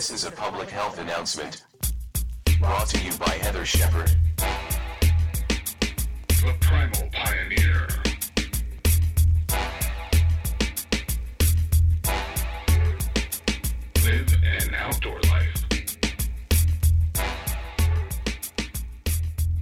This is a public health announcement brought to you by Heathar Shepard. The Primal Pioneer. Live an outdoor life.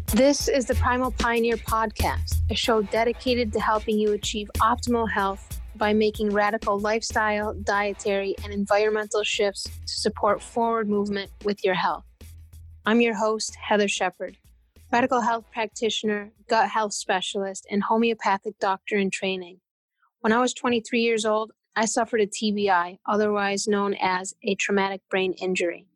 This is the Primal Pioneer podcast, a show dedicated to helping you achieve optimal health by making radical lifestyle, dietary, and environmental shifts to support forward movement with your health. I'm your host, Heathar Shepard, medical health practitioner, gut health specialist, and homeopathic doctor in training. When I was 23 years old, I suffered a TBI, otherwise known as a traumatic brain injury.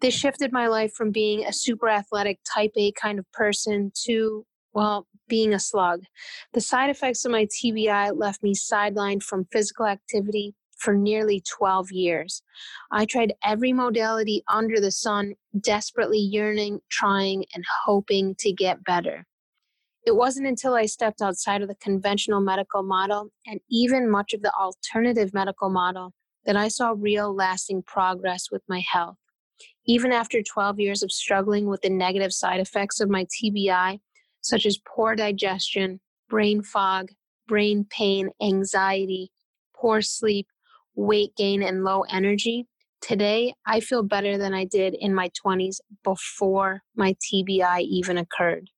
This shifted my life from being a super athletic type A kind of person to, well, being a slug. The side effects of my TBI left me sidelined from physical activity for nearly 12 years. I tried every modality under the sun, desperately yearning, trying, and hoping to get better. It wasn't until I stepped outside of the conventional medical model and even much of the alternative medical model that I saw real lasting progress with my health. Even after 12 years of struggling with the negative side effects of my TBI, such as poor digestion, brain fog, brain pain, anxiety, poor sleep, weight gain, and low energy, today I feel better than I did in my 20s before my TBI even occurred.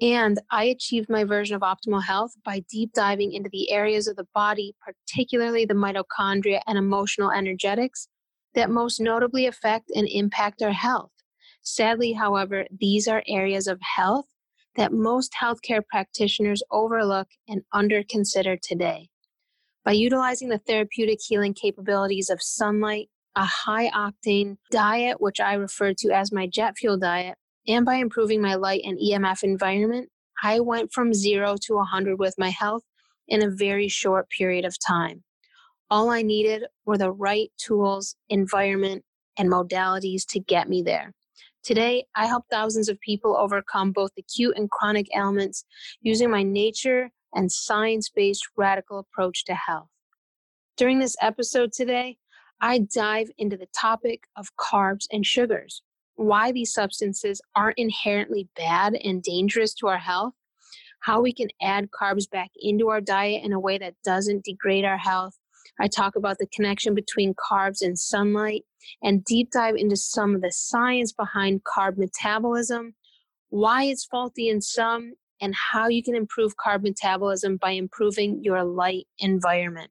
And I achieved my version of optimal health by deep diving into the areas of the body, particularly the mitochondria and emotional energetics, that most notably affect and impact our health. Sadly, however, these are areas of health that most healthcare practitioners overlook and underconsider today. By utilizing the therapeutic healing capabilities of sunlight, a high octane diet, which I refer to as my jet fuel diet, and by improving my light and EMF environment, I went from zero to 100 with my health in a very short period of time. All I needed were the right tools, environment, and modalities to get me there. Today, I help thousands of people overcome both acute and chronic ailments using my nature and science based radical approach to health. During this episode today, I dive into the topic of carbs and sugars, why these substances aren't inherently bad and dangerous to our health, how we can add carbs back into our diet in a way that doesn't degrade our health, I talk about the connection between carbs and sunlight and deep dive into some of the science behind carb metabolism, why it's faulty in some, and how you can improve carb metabolism by improving your light environment.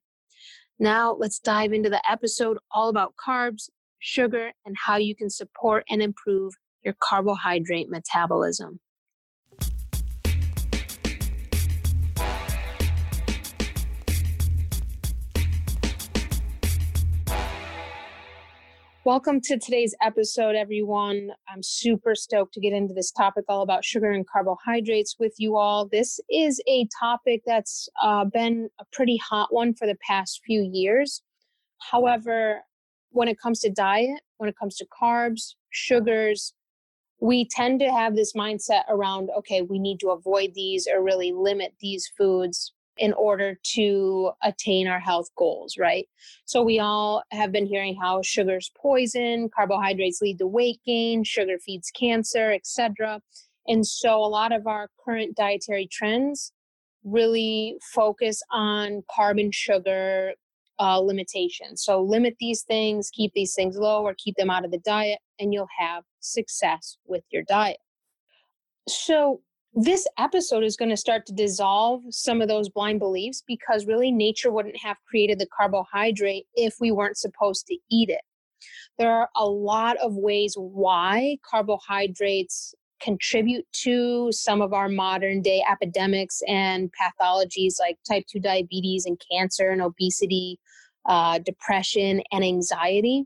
Now, let's dive into the episode all about carbs, sugar, and how you can support and improve your carbohydrate metabolism. Welcome to today's episode, everyone. I'm super stoked to get into this topic all about sugar and carbohydrates with you all. This is a topic that's uh, been a pretty hot one for the past few years. However, when it comes to diet, when it comes to carbs, sugars, we tend to have this mindset around okay, we need to avoid these or really limit these foods in order to attain our health goals, right? So we all have been hearing how sugar's poison, carbohydrates lead to weight gain, sugar feeds cancer, etc. And so a lot of our current dietary trends really focus on carbon sugar uh, limitations. So limit these things, keep these things low, or keep them out of the diet, and you'll have success with your diet. So this episode is going to start to dissolve some of those blind beliefs because really nature wouldn't have created the carbohydrate if we weren't supposed to eat it. There are a lot of ways why carbohydrates contribute to some of our modern day epidemics and pathologies like type 2 diabetes and cancer and obesity, uh, depression, and anxiety.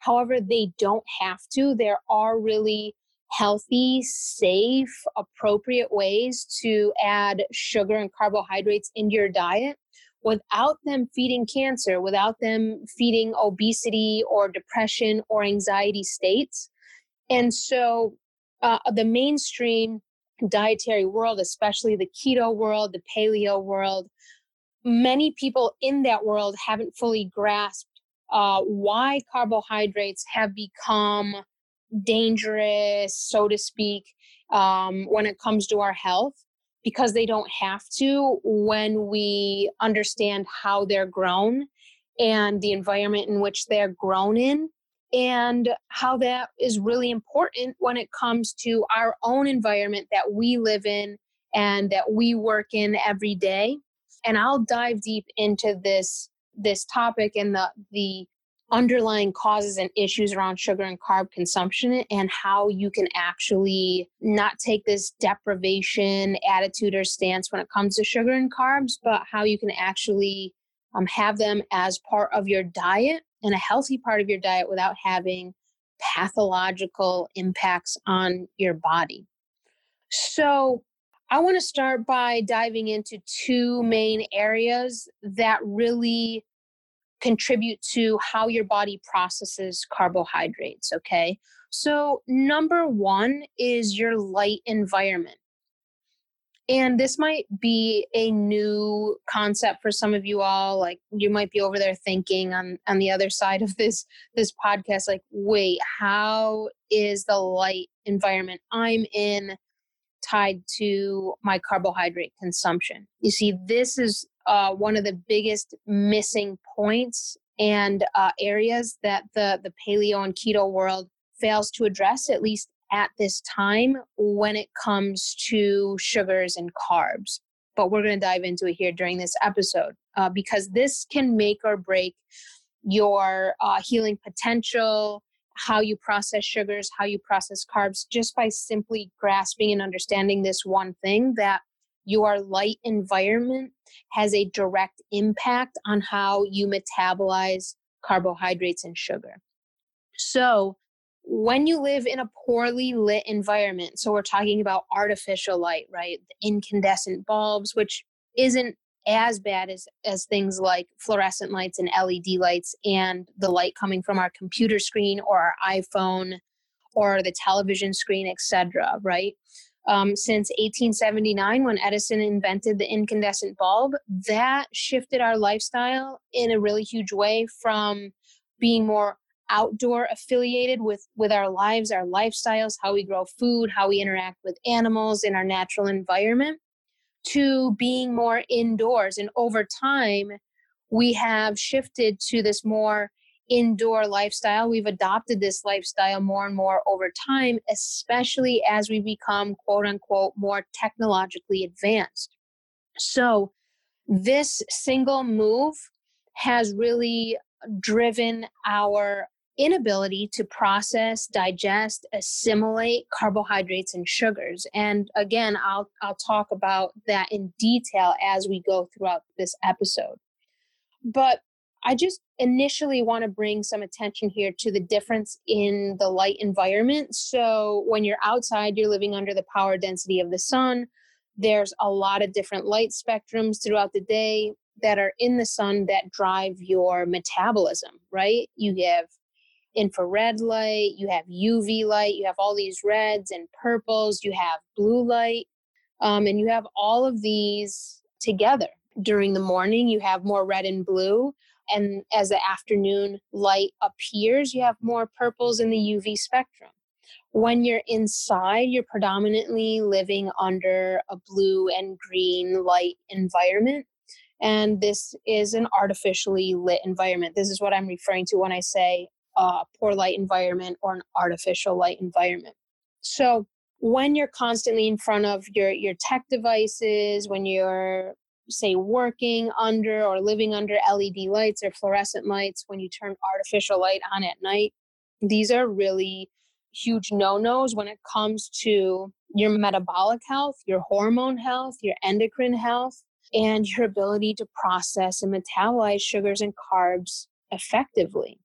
However, they don't have to. There are really healthy, safe, appropriate ways to add sugar and carbohydrates into your diet without them feeding cancer, without them feeding obesity or depression or anxiety states. And so uh, the mainstream dietary world, especially the keto world, the paleo world, many people in that world haven't fully grasped uh, why carbohydrates have become dangerous, so to speak, um, when it comes to our health, because they don't have to when we understand how they're grown and the environment in which they're grown in and how that is really important when it comes to our own environment that we live in and that we work in every day. And i'll dive deep into this this topic and the the underlying causes and issues around sugar and carb consumption and how you can actually not take this deprivation attitude or stance when it comes to sugar and carbs but how you can actually um, have them as part of your diet and a healthy part of your diet without having pathological impacts on your body. So, I want to start by diving into two main areas that really contribute to how your body processes carbohydrates. Okay. So, number one is your light environment. And this might be a new concept for some of you all. Like you might be over there thinking on on the other side of this this podcast, like, wait, how is the light environment I'm in tied to my carbohydrate consumption? You see, this is uh, one of the biggest missing points and uh, areas that the the paleo and keto world fails to address, at least at this time when it comes to sugars and carbs. But we're going to dive into it here during this episode uh, because this can make or break your uh, healing potential, how you process sugars, how you process carbs, just by simply grasping and understanding this one thing that your light environment has a direct impact on how you metabolize carbohydrates and sugar. So, when you live in a poorly lit environment, so we're talking about artificial light, right? The incandescent bulbs, which isn't as bad as, as things like fluorescent lights and LED lights and the light coming from our computer screen or our iPhone or the television screen, etc. Right? Um, since 1879, when Edison invented the incandescent bulb, that shifted our lifestyle in a really huge way from being more outdoor affiliated with with our lives our lifestyles how we grow food how we interact with animals in our natural environment to being more indoors. And over time we have shifted to this more indoor lifestyle we've adopted this lifestyle more and more over time especially as we become quote unquote more technologically advanced so this single move has really driven our inability to process, digest, assimilate carbohydrates and sugars. And again, I'll I'll talk about that in detail as we go throughout this episode. But I just initially want to bring some attention here to the difference in the light environment. So when you're outside, you're living under the power density of the sun. There's a lot of different light spectrums throughout the day that are in the sun that drive your metabolism, right? You have infrared light, you have UV light, you have all these reds and purples, you have blue light, um, and you have all of these together. During the morning, you have more red and blue. And as the afternoon light appears, you have more purples in the UV spectrum. When you're inside, you're predominantly living under a blue and green light environment. And this is an artificially lit environment. This is what I'm referring to when I say a poor light environment or an artificial light environment. So when you're constantly in front of your your tech devices, when you're say working under or living under LED lights or fluorescent lights, when you turn artificial light on at night, these are really huge no-nos when it comes to your metabolic health, your hormone health, your endocrine health, and your ability to process and metabolize sugars and carbs effectively.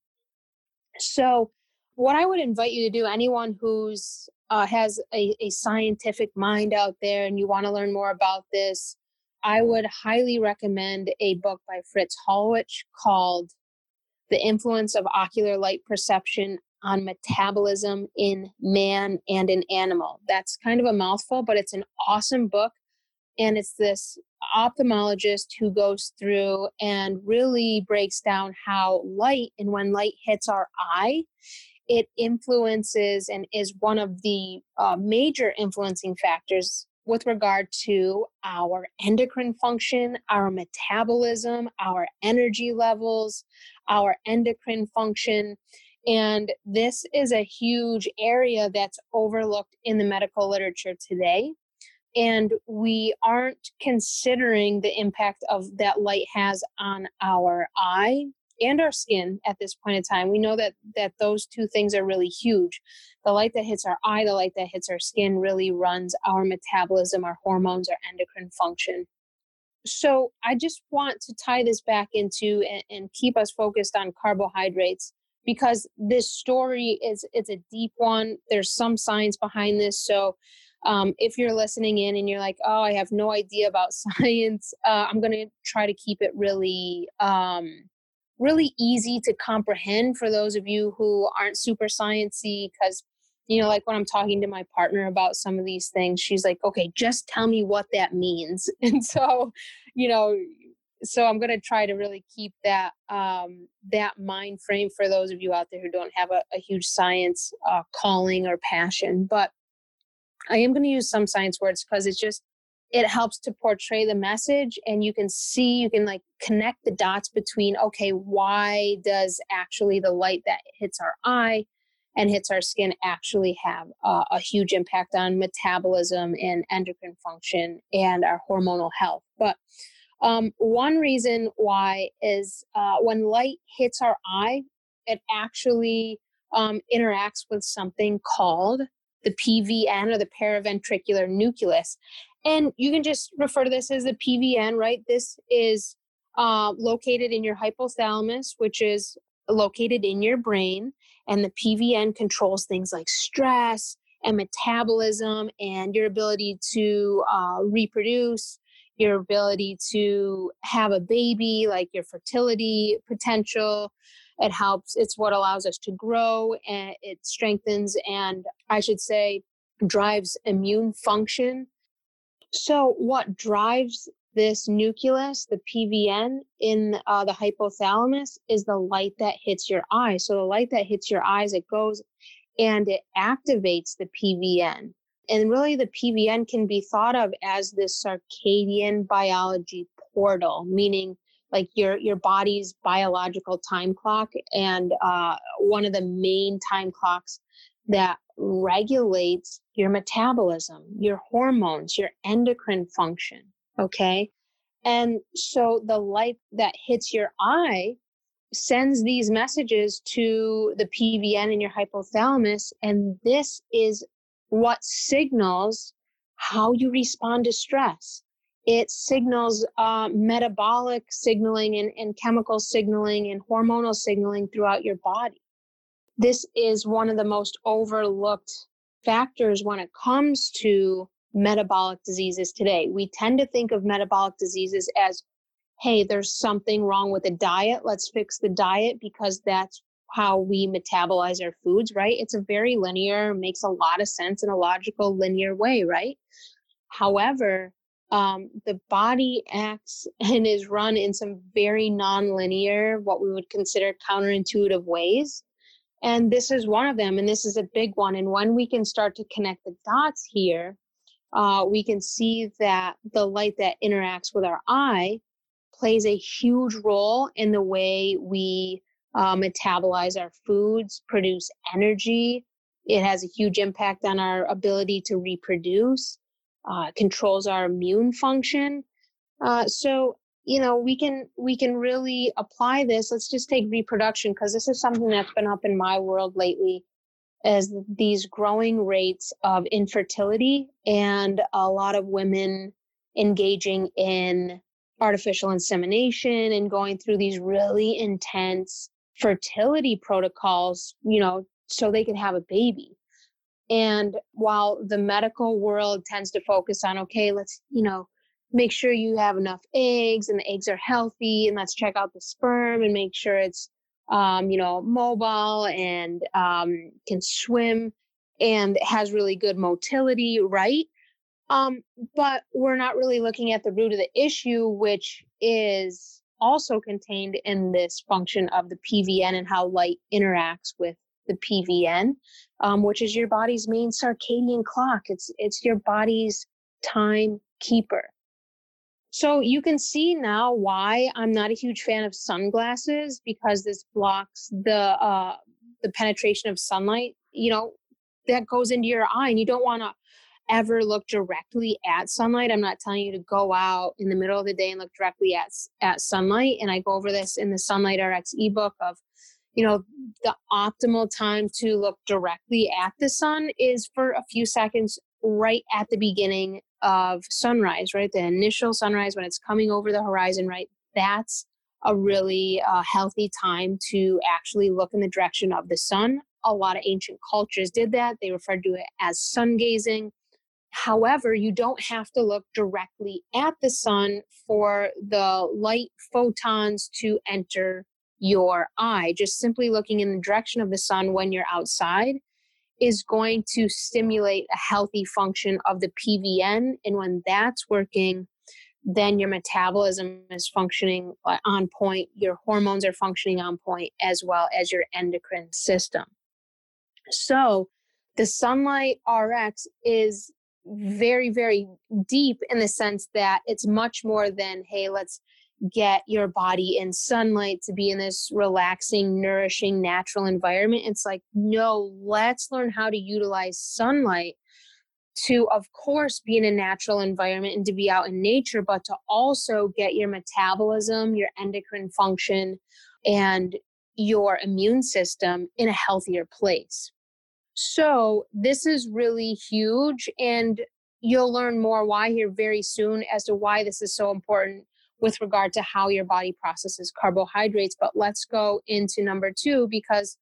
So, what I would invite you to do, anyone who's uh, has a, a scientific mind out there and you want to learn more about this, I would highly recommend a book by Fritz Hollwich called The Influence of Ocular Light Perception on Metabolism in Man and in Animal. That's kind of a mouthful, but it's an awesome book and it's this ophthalmologist who goes through and really breaks down how light and when light hits our eye it influences and is one of the uh, major influencing factors with regard to our endocrine function, our metabolism, our energy levels, our endocrine function. And this is a huge area that's overlooked in the medical literature today. And we aren't considering the impact of that light has on our eye and our skin at this point in time. We know that that those two things are really huge. The light that hits our eye, the light that hits our skin really runs our metabolism, our hormones, our endocrine function. So I just want to tie this back into and, and keep us focused on carbohydrates because this story is it's a deep one. There's some science behind this. So um, if you're listening in and you're like, oh, I have no idea about science, uh, I'm going to try to keep it really um, really easy to comprehend for those of you who aren't super sciencey because you know like when i'm talking to my partner about some of these things she's like okay just tell me what that means. And so you know so i'm going to try to really keep that um, that mind frame for those of you out there who don't have a, a huge science uh, calling or passion. But i am going to use some science words because it's just it helps to portray the message and you can see you can like connect the dots between okay why does actually the light that hits our eye and hits our skin actually have uh, a huge impact on metabolism and endocrine function and our hormonal health but um, one reason why is uh, when light hits our eye it actually um, interacts with something called the PVN or the paraventricular nucleus. And you can just refer to this as the PVN, right? This is uh, located in your hypothalamus, which is located in your brain. And the PVN controls things like stress and metabolism and your ability to uh, reproduce, your ability to have a baby, like your fertility potential. It helps, it's what allows us to grow and it strengthens and I should say drives immune function so, what drives this nucleus, the PVN in uh, the hypothalamus, is the light that hits your eye. So, the light that hits your eyes, it goes and it activates the PVN. And really, the PVN can be thought of as this circadian biology portal, meaning like your your body's biological time clock and uh, one of the main time clocks that regulates your metabolism, your hormones, your endocrine function. Okay. And so the light that hits your eye sends these messages to the PVN in your hypothalamus. And this is what signals how you respond to stress. It signals uh, metabolic signaling and, and chemical signaling and hormonal signaling throughout your body this is one of the most overlooked factors when it comes to metabolic diseases today. We tend to think of metabolic diseases as, hey, there's something wrong with the diet. Let's fix the diet because that's how we metabolize our foods, right? It's a very linear, makes a lot of sense in a logical, linear way, right? However, um, the body acts and is run in some very nonlinear, what we would consider counterintuitive ways. And this is one of them, and this is a big one. And when we can start to connect the dots here, uh, we can see that the light that interacts with our eye plays a huge role in the way we uh, metabolize our foods, produce energy. It has a huge impact on our ability to reproduce, uh, controls our immune function. Uh, so you know we can we can really apply this. Let's just take reproduction because this is something that's been up in my world lately as these growing rates of infertility and a lot of women engaging in artificial insemination and going through these really intense fertility protocols you know so they can have a baby. And while the medical world tends to focus on okay let's you know make sure you have enough eggs and the eggs are healthy and let's check out the sperm and make sure it's um, you know mobile and um, can swim and has really good motility right Um, but we're not really looking at the root of the issue, which is also contained in this function of the PVN and how light interacts with the PVN, um, which is your body's main circadian clock. It's it's your body's time keeper. So you can see now why I'm not a huge fan of sunglasses because this blocks the uh, the penetration of sunlight. You know that goes into your eye, and you don't want to ever look directly at sunlight. I'm not telling you to go out in the middle of the day and look directly at at sunlight. And I go over this in the Sunlight RX ebook of, you know, the optimal time to look directly at the sun is for a few seconds right at the beginning of sunrise, right? The initial sunrise when it's coming over the horizon, right? That's a really uh, healthy time to actually look in the direction of the sun. A lot of ancient cultures did that. They referred to it as sun gazing. However, you don't have to look directly at the sun for the light photons to enter your eye. Just simply looking in the direction of the sun when you're outside is going to stimulate a healthy function of the PVN. And when that's working, then your metabolism is functioning uh, on point, your hormones are functioning on point, as well as your endocrine system. So, the Sunlight RX is very, very deep in the sense that it's much more than, hey, let's get your body in sunlight to be in this relaxing, nourishing, natural environment. It's like, no, let's learn how to utilize sunlight to, of course, be in a natural environment and to be out in nature, but to also get your metabolism, your endocrine function, and your immune system in a healthier place. So, this is really huge. And you'll learn more why here very soon as to why this is so important with regard to how your body processes carbohydrates. But let's go into number two because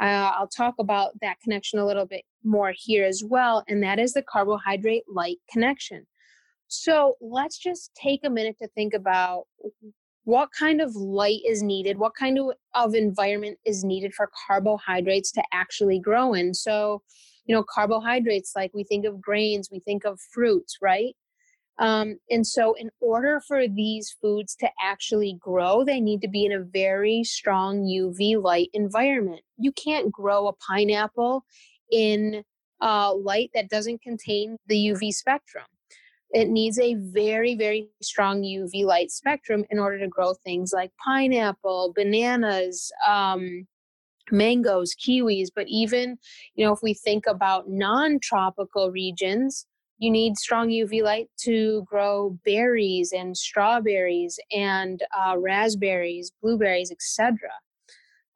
uh, I'll talk about that connection a little bit more here as well. And that is the carbohydrate light connection. So let's just take a minute to think about what kind of light is needed, what kind of, of environment is needed for carbohydrates to actually grow in. So, you know, carbohydrates, like we think of grains, we think of fruits, right? Um, and so, in order for these foods to actually grow, they need to be in a very strong UV light environment. You can't grow a pineapple in uh, light that doesn't contain the UV spectrum. It needs a very, very strong UV light spectrum in order to grow things like pineapple, bananas, um, mangoes, kiwis. But even, you know, if we think about non tropical regions, you need strong UV light to grow berries and strawberries and uh, raspberries, blueberries, etc.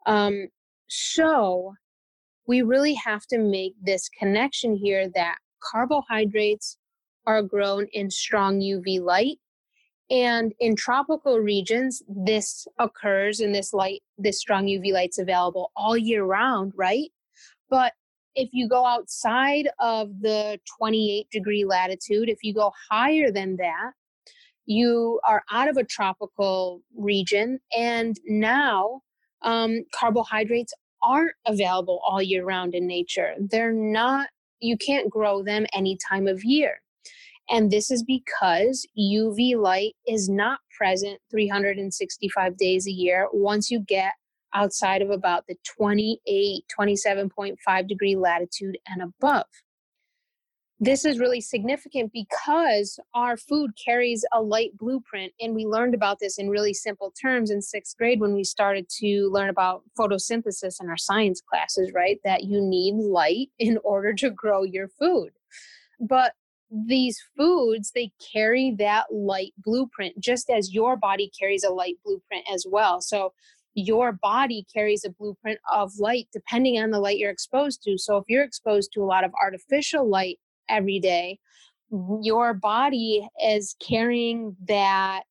Um, so we really have to make this connection here that carbohydrates are grown in strong UV light. And in tropical regions, this occurs in this light, this strong UV light's available all year round, right? But if you go outside of the 28 degree latitude, if you go higher than that, you are out of a tropical region. And now um, carbohydrates aren't available all year round in nature. They're not, you can't grow them any time of year. And this is because UV light is not present 365 days a year once you get outside of about the 28, 27.5 degree latitude and above. This is really significant because our food carries a light blueprint. And we learned about this in really simple terms in sixth grade when we started to learn about photosynthesis in our science classes, right? That you need light in order to grow your food. But these foods, they carry that light blueprint, just as your body carries a light blueprint as well. So your body carries a blueprint of light depending on the light you're exposed to. So if you're exposed to a lot of artificial light every day, your body is carrying that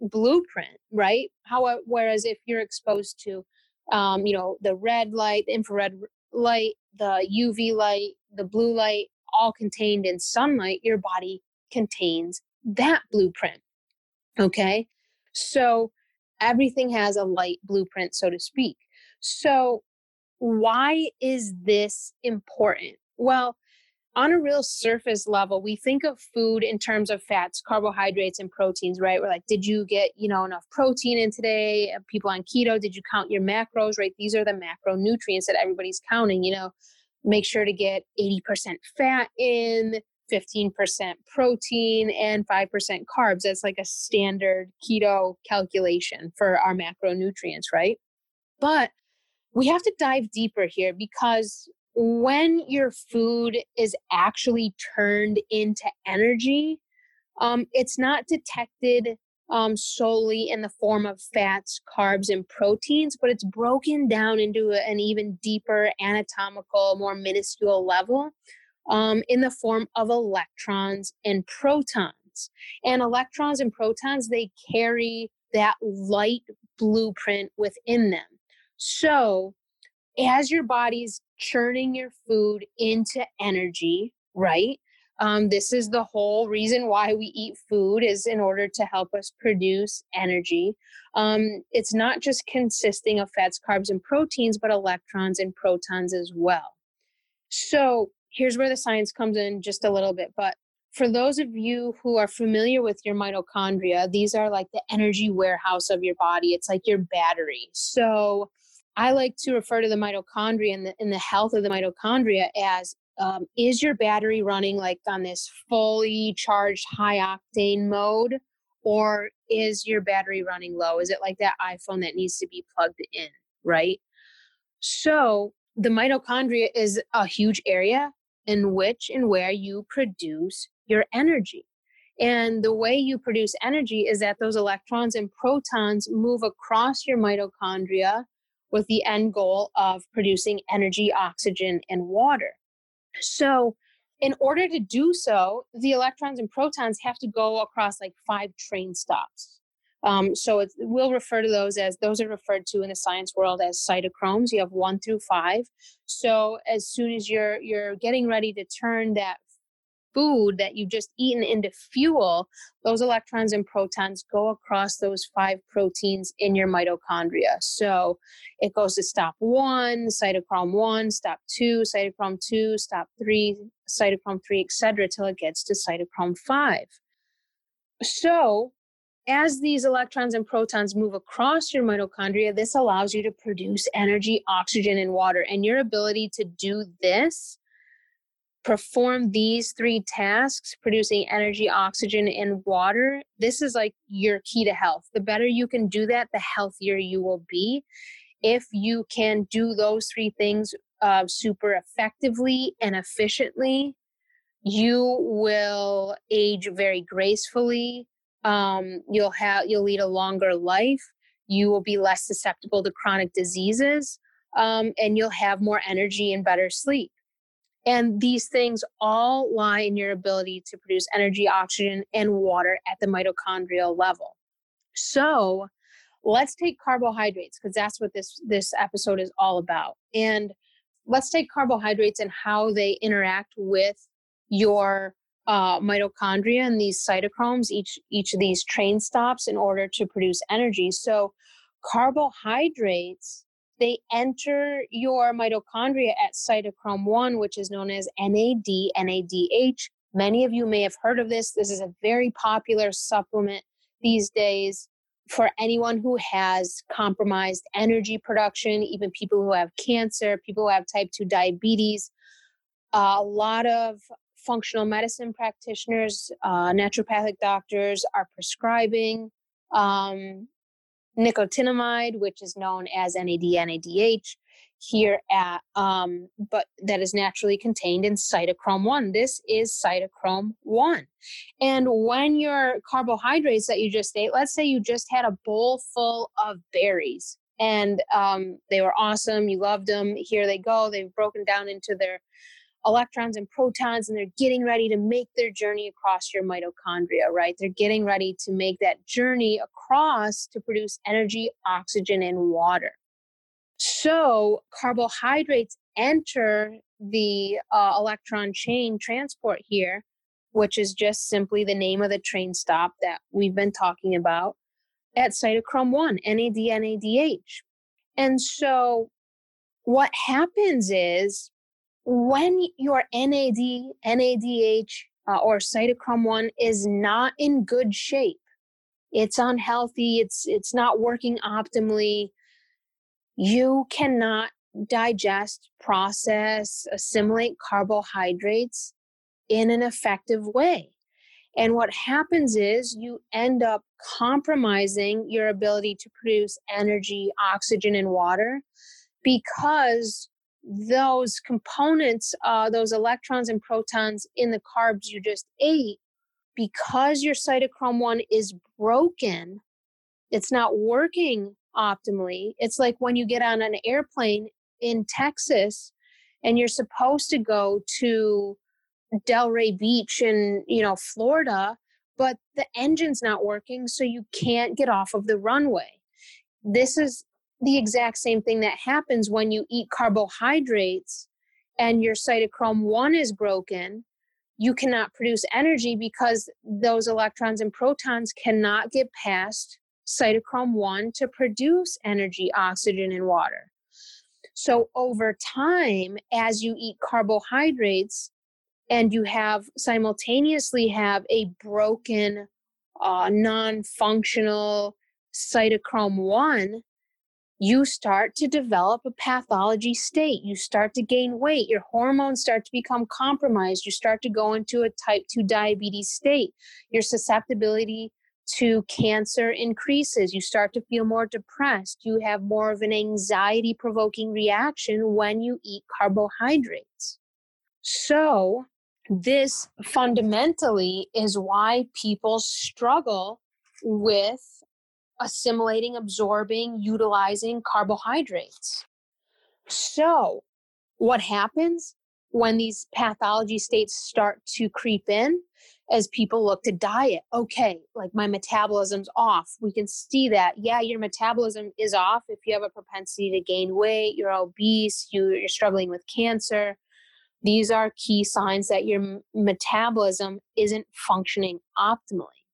blueprint, right? How whereas if you're exposed to um, you know, the red light, the infrared light, the UV light, the blue light, all contained in sunlight, your body contains that blueprint. Okay. So everything has a light blueprint, so to speak. So, why is this important? Well, on a real surface level, we think of food in terms of fats, carbohydrates, and proteins, right? We're like, did you get, you know, enough protein in today? Uh, people on keto, did you count your macros, right? These are the macronutrients that everybody's counting, you know, make sure to get 80% fat in, 15% protein, and 5% carbs. That's like a standard keto calculation for our macronutrients, right? But we have to dive deeper here because when your food is actually turned into energy, um, it's not detected um, solely in the form of fats, carbs, and proteins, but it's broken down into an even deeper anatomical, more minuscule level um, in the form of electrons and protons. And electrons and protons, they carry that light blueprint within them. So, as your body's churning your food into energy, right? Um, this is the whole reason why we eat food is in order to help us produce energy. Um, it's not just consisting of fats, carbs, and proteins, but electrons and protons as well. So here's where the science comes in just a little bit. But for those of you who are familiar with your mitochondria, these are like the energy warehouse of your body. It's like your battery. So I like to refer to the mitochondria and the, and the health of the mitochondria as um, is your battery running like on this fully charged high octane mode or is your battery running low is it like that iphone that needs to be plugged in right so the mitochondria is a huge area in which and where you produce your energy and the way you produce energy is that those electrons and protons move across your mitochondria with the end goal of producing energy, oxygen, and water. So, in order to do so, the electrons and protons have to go across like five train stops. Um, so it, we'll refer to those as those are referred to in the science world as cytochromes. You have one through five. So as soon as you're you're getting ready to turn that food that you've just eaten into fuel, those electrons and protons go across those five proteins in your mitochondria. So it goes to stop one, cytochrome one, stop two, cytochrome two, stop three, cytochrome three, etc., till it gets to cytochrome five. So as these electrons and protons move across your mitochondria, this allows you to produce energy, oxygen, and water. And your ability to do this perform these three tasks producing energy oxygen and water this is like your key to health. The better you can do that the healthier you will be. If you can do those three things uh, super effectively and efficiently you will age very gracefully um, you'll have you'll lead a longer life you will be less susceptible to chronic diseases um, and you'll have more energy and better sleep and these things all lie in your ability to produce energy, oxygen, and water at the mitochondrial level. So let's take carbohydrates because that's what this this episode is all about. And let's take carbohydrates and how they interact with your uh, mitochondria and these cytochromes, each each of these train stops in order to produce energy. So carbohydrates they enter your mitochondria at cytochrome 1, which is known as NAD, NADH. Many of you may have heard of this. This is a very popular supplement these days for anyone who has compromised energy production, even people who have cancer, people who have type 2 diabetes. A lot of functional medicine practitioners, uh, naturopathic doctors are prescribing um, nicotinamide, which is known as NAD NADH here at um, but that is naturally contained in cytochrome 1 this is cytochrome 1 and when your carbohydrates that you just ate let's say you just had a bowl full of berries and um, they were awesome you loved them here they go they've broken down into their electrons and protons and they're getting ready to make their journey across your mitochondria, right? They're getting ready to make that journey across to produce energy, oxygen, and water. So carbohydrates enter the uh, electron chain transport here, which is just simply the name of the train stop that we've been talking about at cytochrome 1, NAD, NADH. And so what happens is when your NAD, NADH, uh, or cytochrome 1 is not in good shape, it's unhealthy, it's, it's not working optimally, you cannot digest, process, assimilate carbohydrates in an effective way. And what happens is you end up compromising your ability to produce energy, oxygen, and water because those components, uh, those electrons and protons in the carbs you just ate, because your cytochrome 1 is broken, it's not working optimally. It's like when you get on an airplane in Texas and you're supposed to go to Delray Beach in, you know, Florida, but the engine's not working, so you can't get off of the runway. This is the exact same thing that happens when you eat carbohydrates and your cytochrome 1 is broken. You cannot produce energy because those electrons and protons cannot get past cytochrome 1 to produce energy, oxygen, and water. So, over time, as you eat carbohydrates and you have simultaneously have a broken, uh, non functional cytochrome 1, you start to develop a pathology state. You start to gain weight. Your hormones start to become compromised. You start to go into a type 2 diabetes state. Your susceptibility to cancer increases. You start to feel more depressed. You have more of an anxiety provoking reaction when you eat carbohydrates. So, this fundamentally is why people struggle with assimilating, absorbing, utilizing carbohydrates. So, what happens when these pathology states start to creep in as people look to diet? Okay, like my metabolism's off. We can see that. Yeah, your metabolism is off if you have a propensity to gain weight, you're obese, you're struggling with cancer. These are key signs that your metabolism isn't functioning optimally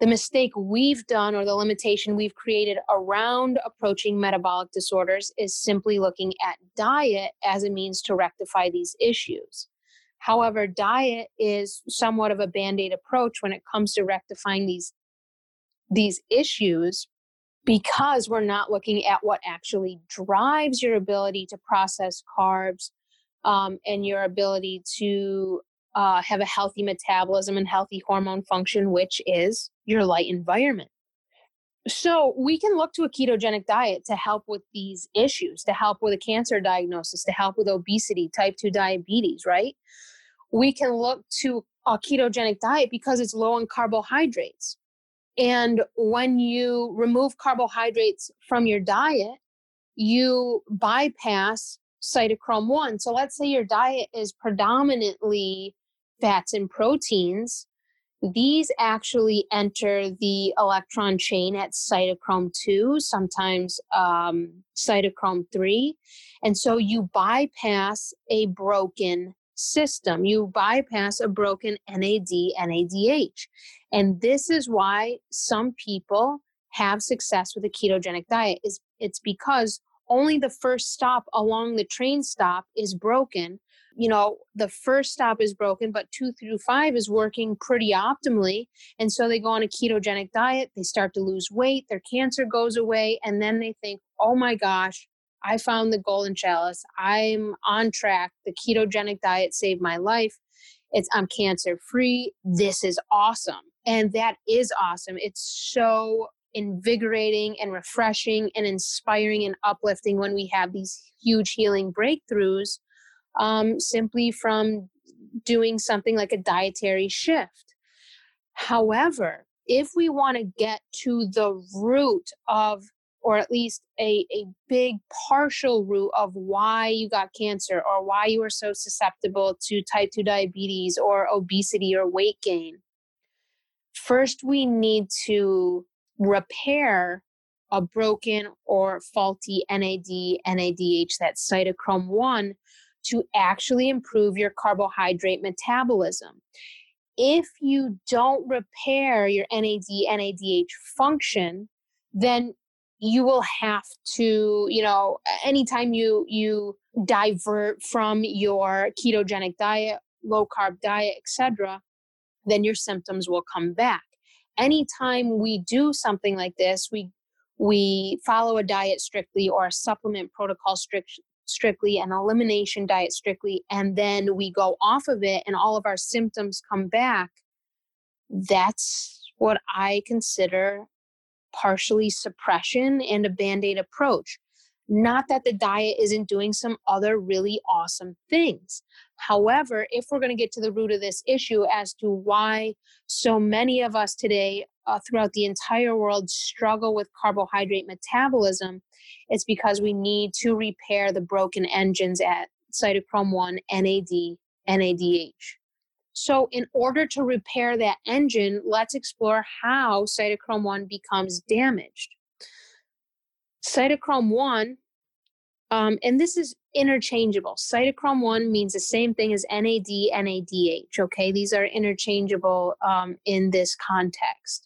the mistake we've done or the limitation we've created around approaching metabolic disorders is simply looking at diet as a means to rectify these issues. However, diet is somewhat of a band aid approach when it comes to rectifying these, these issues because we're not looking at what actually drives your ability to process carbs um, and your ability to uh, have a healthy metabolism and healthy hormone function, which is your light environment. So we can look to a ketogenic diet to help with these issues, to help with a cancer diagnosis, to help with obesity, type 2 diabetes, right? We can look to a ketogenic diet because it's low in carbohydrates. And when you remove carbohydrates from your diet, you bypass cytochrome 1. So let's say your diet is predominantly fats and proteins, these actually enter the electron chain at cytochrome 2, sometimes um, cytochrome 3. And so you bypass a broken system. You bypass a broken NAD, NADH. And this is why some people have success with a ketogenic diet is it's because only the first stop along the train stop is broken you know, the first stop is broken, but two through five is working pretty optimally. And so they go on a ketogenic diet, they start to lose weight, their cancer goes away, and then they think, oh my gosh, I found the golden chalice. I'm on track. The ketogenic diet saved my life. It's I'm cancer free. This is awesome. And that is awesome. It's so invigorating and refreshing and inspiring and uplifting when we have these huge healing breakthroughs um, simply from doing something like a dietary shift. However, if we want to get to the root of, or at least a, a big partial root of why you got cancer or why you are so susceptible to type 2 diabetes or obesity or weight gain, first we need to repair a broken or faulty NAD, NADH, that cytochrome 1, to actually improve your carbohydrate metabolism. If you don't repair your NAD, NADH function, then you will have to, you know, anytime you you divert from your ketogenic diet, low carb diet, etc., then your symptoms will come back. Anytime we do something like this, we we follow a diet strictly or a supplement protocol strict, strictly, an elimination diet strictly, and then we go off of it and all of our symptoms come back, that's what I consider partially suppression and a band aid approach. Not that the diet isn't doing some other really awesome things. However, if we're going to get to the root of this issue as to why so many of us today uh, throughout the entire world struggle with carbohydrate metabolism, it's because we need to repair the broken engines at cytochrome 1, NAD, NADH. So, in order to repair that engine, let's explore how cytochrome 1 becomes damaged. Cytochrome 1, um, and this is interchangeable. Cytochrome 1 means the same thing as NAD, NADH, okay? These are interchangeable um, in this context.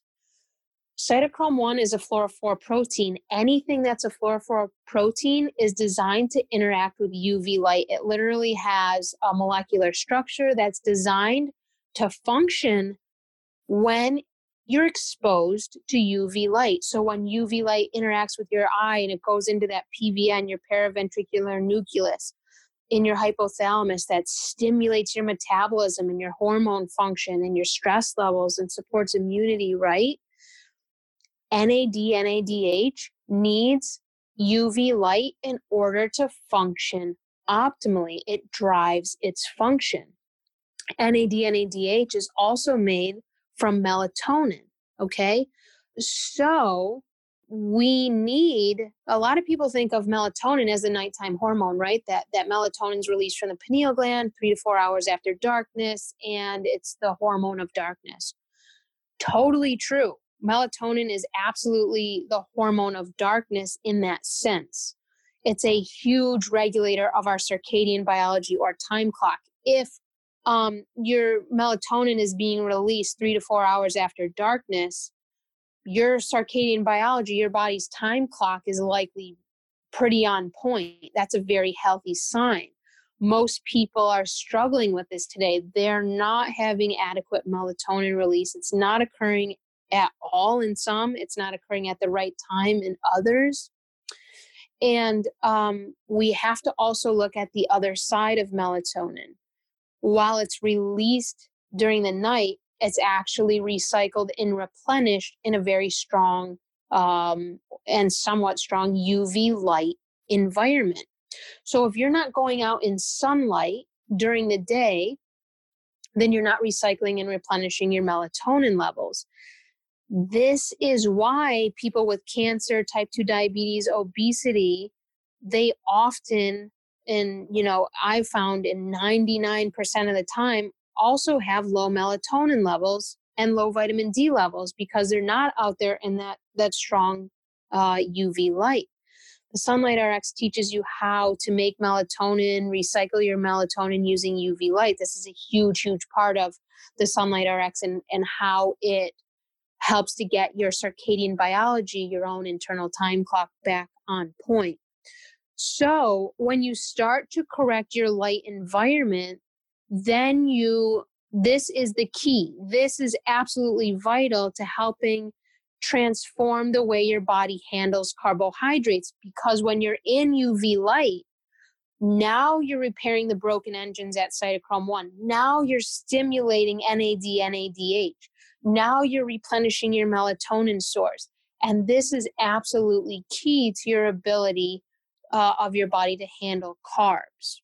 Cytochrome 1 is a fluorophore protein. Anything that's a fluorophore protein is designed to interact with UV light. It literally has a molecular structure that's designed to function when you're exposed to UV light. So when UV light interacts with your eye and it goes into that PVN, your paraventricular nucleus, in your hypothalamus that stimulates your metabolism and your hormone function and your stress levels and supports immunity, right? NAD, NADH needs UV light in order to function optimally. It drives its function. NAD, NADH is also made from melatonin. Okay. So we need a lot of people think of melatonin as a nighttime hormone, right? That that melatonin is released from the pineal gland three to four hours after darkness, and it's the hormone of darkness. Totally true melatonin is absolutely the hormone of darkness in that sense. It's a huge regulator of our circadian biology or time clock. If um, your melatonin is being released three to four hours after darkness, your circadian biology, your body's time clock is likely pretty on point. That's a very healthy sign. Most people are struggling with this today. They're not having adequate melatonin release. It's not occurring at all in some, it's not occurring at the right time in others. And um, we have to also look at the other side of melatonin. While it's released during the night, it's actually recycled and replenished in a very strong um, and somewhat strong UV light environment. So if you're not going out in sunlight during the day, then you're not recycling and replenishing your melatonin levels. This is why people with cancer, type 2 diabetes, obesity, they often, and you know, I've found in 99% of the time, also have low melatonin levels and low vitamin D levels because they're not out there in that that strong uh, UV light. The Sunlight RX teaches you how to make melatonin, recycle your melatonin using UV light. This is a huge, huge part of the Sunlight RX and, and how it helps to get your circadian biology, your own internal time clock back on point. So, when you start to correct your light environment, then you, this is the key. This is absolutely vital to helping transform the way your body handles carbohydrates because when you're in UV light, now you're repairing the broken engines at cytochrome 1. Now you're stimulating NAD, NADH. Now you're replenishing your melatonin source. And this is absolutely key to your ability uh, of your body to handle carbs.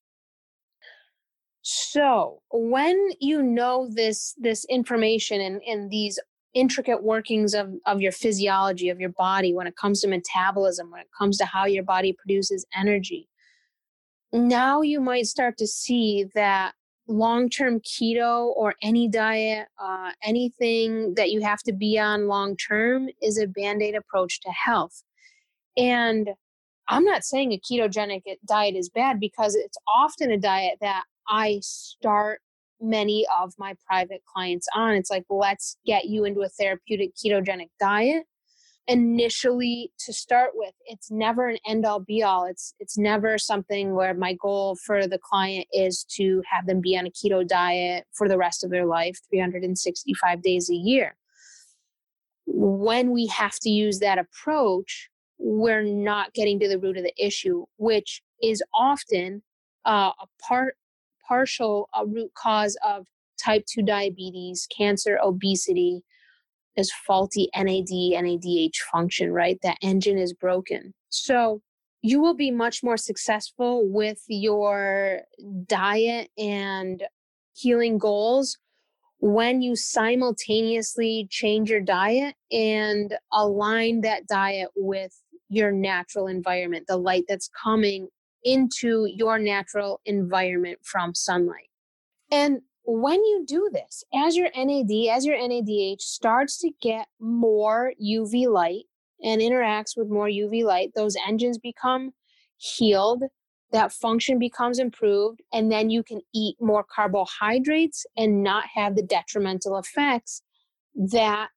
So when you know this this information and, and these intricate workings of, of your physiology of your body when it comes to metabolism, when it comes to how your body produces energy, now you might start to see that long term keto or any diet, uh, anything that you have to be on long term is a band aid approach to health. And I'm not saying a ketogenic diet is bad because it's often a diet that I start many of my private clients on. It's like, let's get you into a therapeutic ketogenic diet. Initially to start with it's never an end all be all it's it's never something where my goal for the client is to have them be on a keto diet for the rest of their life 365 days a year. When we have to use that approach we're not getting to the root of the issue which is often uh, a part partial a root cause of type 2 diabetes cancer obesity is faulty NAD, NADH function, right? That engine is broken. So you will be much more successful with your diet and healing goals when you simultaneously change your diet and align that diet with your natural environment, the light that's coming into your natural environment from sunlight. And when you do this, as your NAD, as your NADH starts to get more UV light and interacts with more UV light, those engines become healed, that function becomes improved, and then you can eat more carbohydrates and not have the detrimental effects that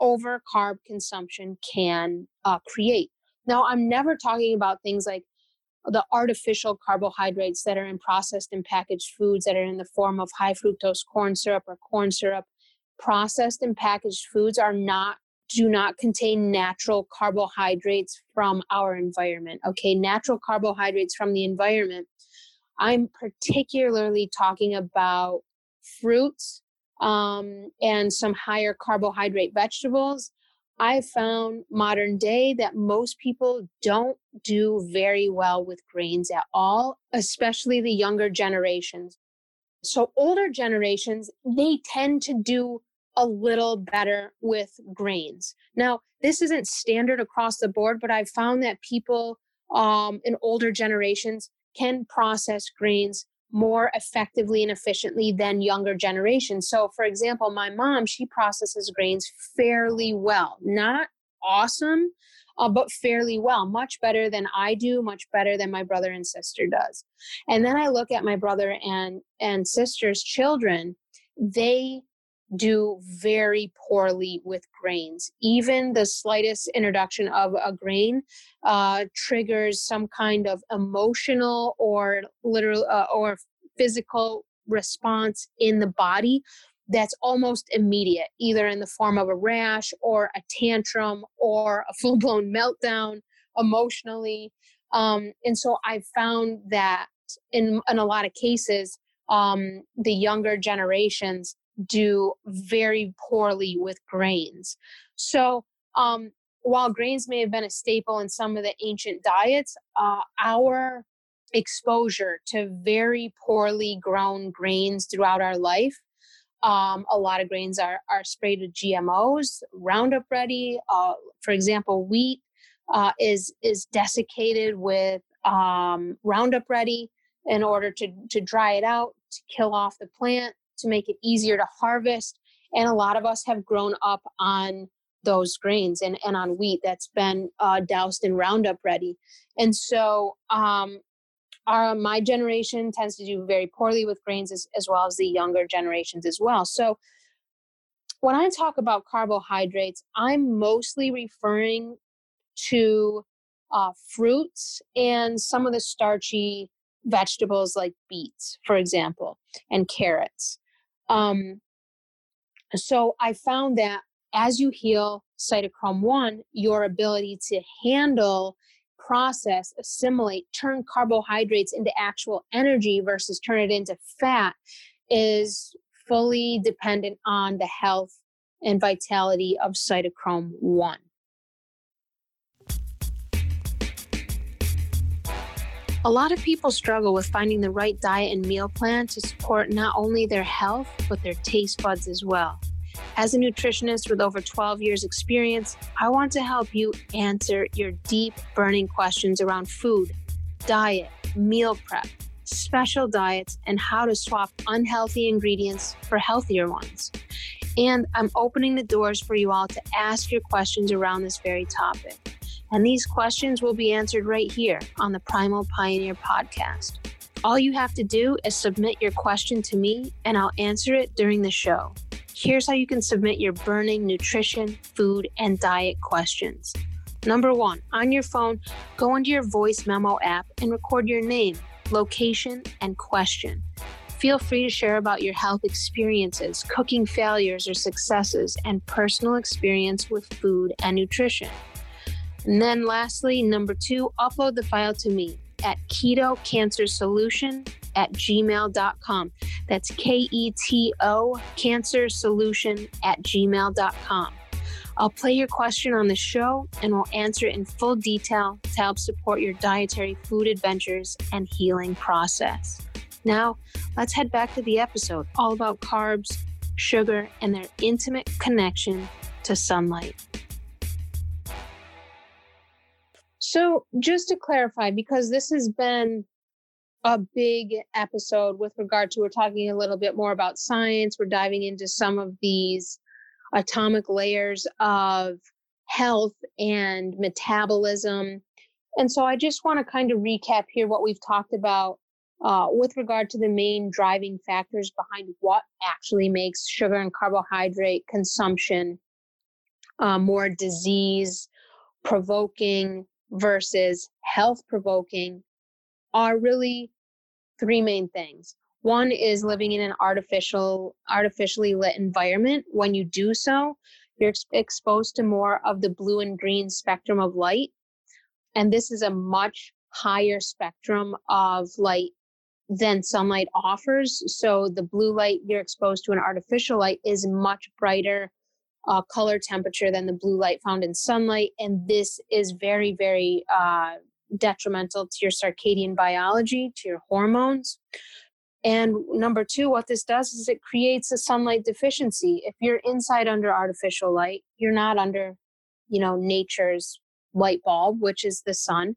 over carb consumption can uh, create. Now, I'm never talking about things like the artificial carbohydrates that are in processed and packaged foods that are in the form of high fructose corn syrup or corn syrup. Processed and packaged foods are not do not contain natural carbohydrates from our environment okay? Natural carbohydrates from the environment. I'm particularly talking about fruits um, and some higher carbohydrate vegetables I found modern day that most people don't do very well with grains at all, especially the younger generations. So, older generations, they tend to do a little better with grains. Now, this isn't standard across the board, but I've found that people um, in older generations can process grains more effectively and efficiently than younger generations. So, for example, my mom, she processes grains fairly well, not awesome, uh, but fairly well, much better than I do, much better than my brother and sister does. And then I look at my brother and and sister's children, they do very poorly with grains. Even the slightest introduction of a grain uh, triggers some kind of emotional or literal uh, or physical response in the body that's almost immediate, either in the form of a rash or a tantrum or a full blown meltdown emotionally. Um, and so I found that in, in a lot of cases, um, the younger generations do very poorly with grains. So, um, while grains may have been a staple in some of the ancient diets, uh, our exposure to very poorly grown grains throughout our life. Um, a lot of grains are, are sprayed with GMOs, Roundup Ready. Uh, for example, wheat uh, is is desiccated with um, Roundup Ready in order to to dry it out, to kill off the plant, to make it easier to harvest. And a lot of us have grown up on those grains and, and on wheat that's been uh, doused in Roundup Ready. And so um, our my generation tends to do very poorly with grains as, as well as the younger generations as well. So when I talk about carbohydrates, I'm mostly referring to uh, fruits and some of the starchy vegetables like beets, for example, and carrots. Um, so I found that as you heal cytochrome 1, your ability to handle, process, assimilate, turn carbohydrates into actual energy versus turn it into fat is fully dependent on the health and vitality of cytochrome 1. A lot of people struggle with finding the right diet and meal plan to support not only their health, but their taste buds as well. As a nutritionist with over 12 years' experience, I want to help you answer your deep, burning questions around food, diet, meal prep, special diets, and how to swap unhealthy ingredients for healthier ones. And I'm opening the doors for you all to ask your questions around this very topic. And these questions will be answered right here on the Primal Pioneer podcast. All you have to do is submit your question to me, and I'll answer it during the show. Here's how you can submit your burning nutrition, food, and diet questions. Number one, on your phone, go into your voice memo app and record your name, location, and question. Feel free to share about your health experiences, cooking failures or successes, and personal experience with food and nutrition. And then lastly, number two, upload the file to me at keto cancer solution at gmail.com. That's K E T O cancer solution at gmail.com. I'll play your question on the show and we'll answer it in full detail to help support your dietary food adventures and healing process. Now, let's head back to the episode all about carbs, sugar, and their intimate connection to sunlight. So, just to clarify, because this has been a big episode with regard to, we're talking a little bit more about science, we're diving into some of these atomic layers of health and metabolism. And so I just want to kind of recap here what we've talked about uh, with regard to the main driving factors behind what actually makes sugar and carbohydrate consumption uh, more disease provoking versus health provoking are really three main things. One is living in an artificial, artificially lit environment. When you do so, you're ex- exposed to more of the blue and green spectrum of light. And this is a much higher spectrum of light than sunlight offers. So the blue light you're exposed to an artificial light is much brighter uh, color temperature than the blue light found in sunlight. And this is very, very uh, detrimental to your circadian biology, to your hormones. And number two, what this does is it creates a sunlight deficiency. If you're inside under artificial light, you're not under, you know, nature's light bulb, which is the sun,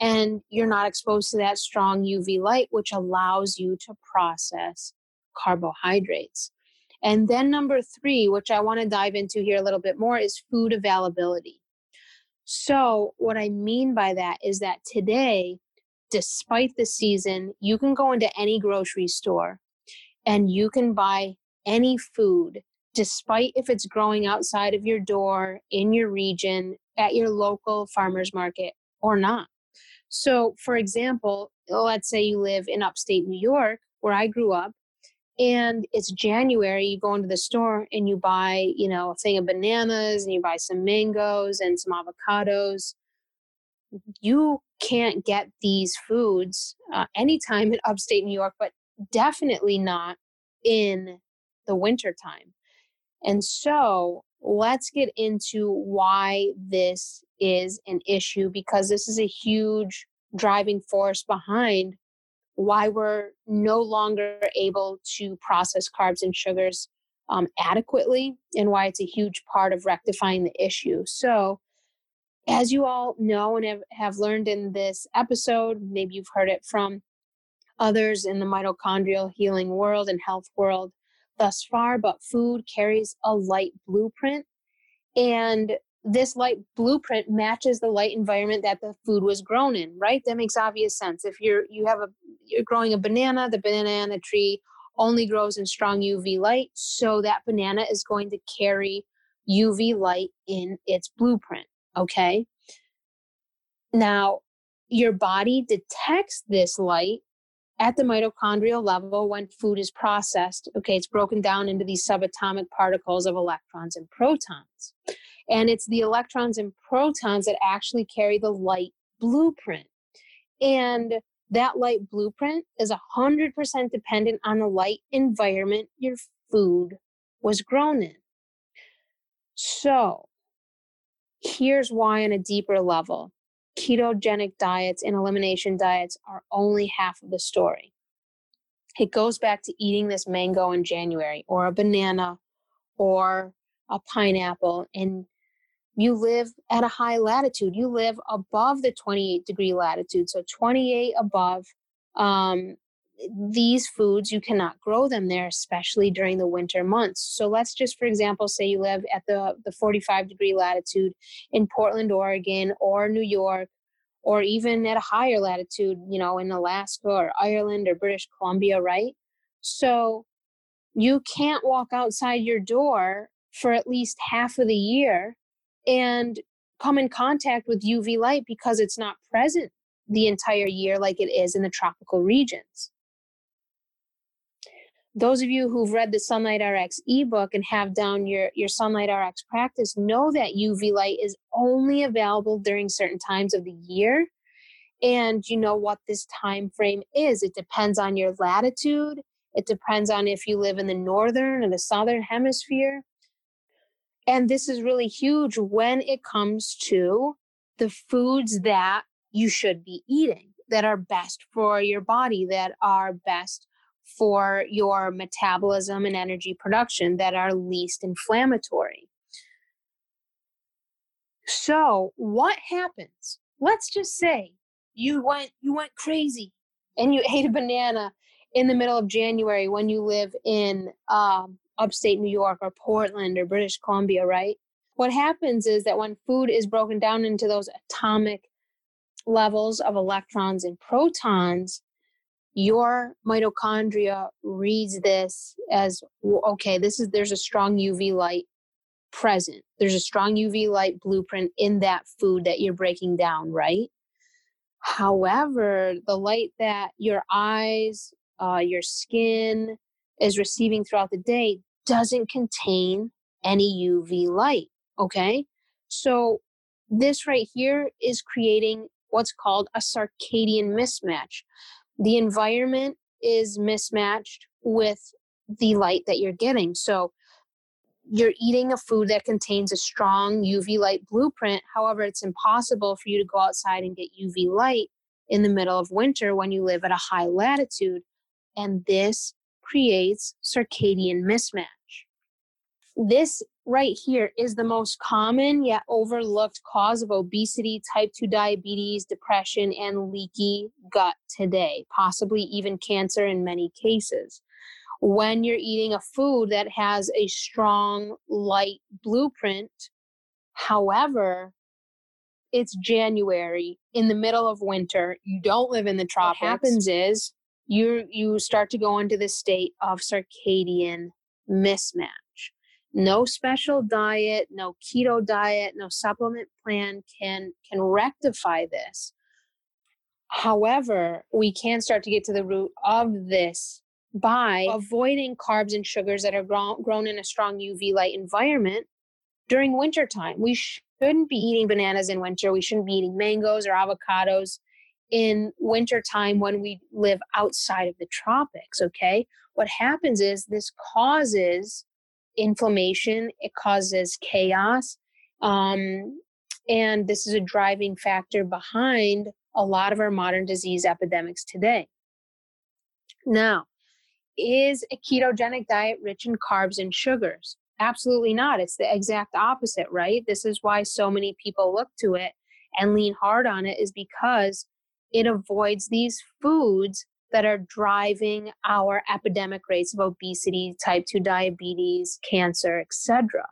and you're not exposed to that strong UV light, which allows you to process carbohydrates. And then number three, which I want to dive into here a little bit more, is food availability. So, what I mean by that is that today, despite the season, you can go into any grocery store and you can buy any food, despite if it's growing outside of your door, in your region, at your local farmer's market or not. So, for example, let's say you live in upstate New York, where I grew up, and it's January, you go into the store and you buy, you know, a thing of bananas and you buy some mangoes and some avocados you can't get these foods uh, anytime in upstate New York, but definitely not in the wintertime. And so let's get into why this is an issue because this is a huge driving force behind why we're no longer able to process carbs and sugars um, adequately and why it's a huge part of rectifying the issue. So, as you all know and have, have learned in this episode, maybe you've heard it from others in the mitochondrial healing world and health world thus far, but food carries a light blueprint. And this light blueprint matches the light environment that the food was grown in, right? That makes obvious sense. If you're you have a you're growing a banana, the banana tree only grows in strong UV light, so that banana is going to carry UV light in its blueprint. Okay. Now, your body detects this light at the mitochondrial level when food is processed. Okay, it's broken down into these subatomic particles of electrons and protons. And it's the electrons and protons that actually carry the light blueprint. And that light blueprint is 100% dependent on the light environment your food was grown in. So, Here's why, on a deeper level, ketogenic diets and elimination diets are only half of the story. It goes back to eating this mango in January, or a banana, or a pineapple, and you live at a high latitude. You live above the 28 degree latitude, so 28 above. Um, these foods you cannot grow them there especially during the winter months so let's just for example say you live at the the 45 degree latitude in portland oregon or new york or even at a higher latitude you know in alaska or ireland or british columbia right so you can't walk outside your door for at least half of the year and come in contact with UV light because it's not present the entire year like it is in the tropical regions. Those of you who've read the Sunlight RX ebook and have down your, your Sunlight RX practice know that UV light is only available during certain times of the year. And you know what this time frame is. It depends on your latitude. It depends on if you live in the northern or the southern hemisphere. And this is really huge when it comes to the foods that you should be eating that are best for your body, that are best for your metabolism and energy production, that are least inflammatory. So, what happens? Let's just say you went you went crazy and you ate a banana in the middle of January when you live in um, upstate New York or Portland or British Columbia, right? What happens is that when food is broken down into those atomic levels of electrons and protons, your mitochondria reads this as okay, this is there's a strong UV light present. There's a strong UV light blueprint in that food that you're breaking down, right? However, the light that your eyes, uh, your skin is receiving throughout the day doesn't contain any UV light. Okay. So, this right here is creating what's called a circadian mismatch. The environment is mismatched with the light that you're getting. So, you're eating a food that contains a strong UV light blueprint. However, it's impossible for you to go outside and get UV light in the middle of winter when you live at a high latitude. And this creates circadian mismatch. This right here is the most common yet overlooked cause of obesity, type 2 diabetes, depression, and leaky gut today, possibly even cancer in many cases when you're eating a food that has a strong light blueprint. However, it's January in the middle of winter. You don't live in the tropics. What happens is you you start to go into this state of circadian mismatch. No special diet, no keto diet, no supplement plan can can rectify this. However, we can start to get to the root of this by avoiding carbs and sugars that are grown, grown in a strong UV light environment during winter time. We shouldn't be eating bananas in winter. We shouldn't be eating mangoes or avocados in winter time when we live outside of the tropics, okay? What happens is this causes inflammation, it causes chaos. Um, and this is a driving factor behind a lot of our modern disease epidemics today. Now, is a ketogenic diet rich in carbs and sugars? Absolutely not. It's the exact opposite, right? This is why so many people look to it and lean hard on it, is because it avoids these foods that are driving our epidemic rates of obesity, type 2 diabetes, cancer, etc.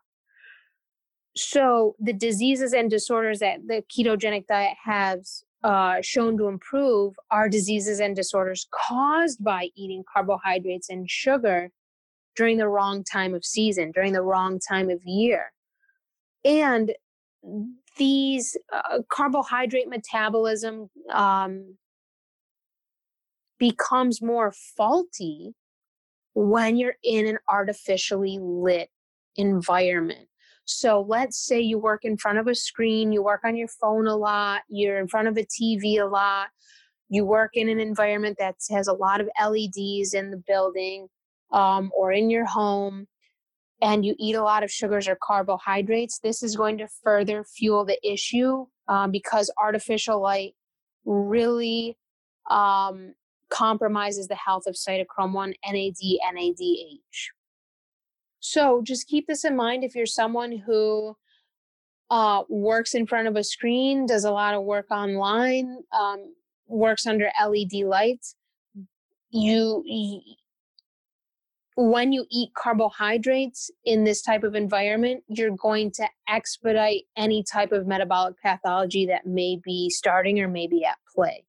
So the diseases and disorders that the ketogenic diet has uh, shown to improve are diseases and disorders caused by eating carbohydrates and sugar during the wrong time of season, during the wrong time of year. And these uh, carbohydrate metabolism um, becomes more faulty when you're in an artificially lit environment. So let's say you work in front of a screen, you work on your phone a lot, you're in front of a TV a lot, you work in an environment that has a lot of LEDs in the building um, or in your home, and you eat a lot of sugars or carbohydrates, this is going to further fuel the issue um, because artificial light really um, compromises the health of cytochrome 1, NAD, NADH. So just keep this in mind if you're someone who uh, works in front of a screen, does a lot of work online, um, works under LED lights. You, you, when you eat carbohydrates in this type of environment, you're going to expedite any type of metabolic pathology that may be starting or may be at play.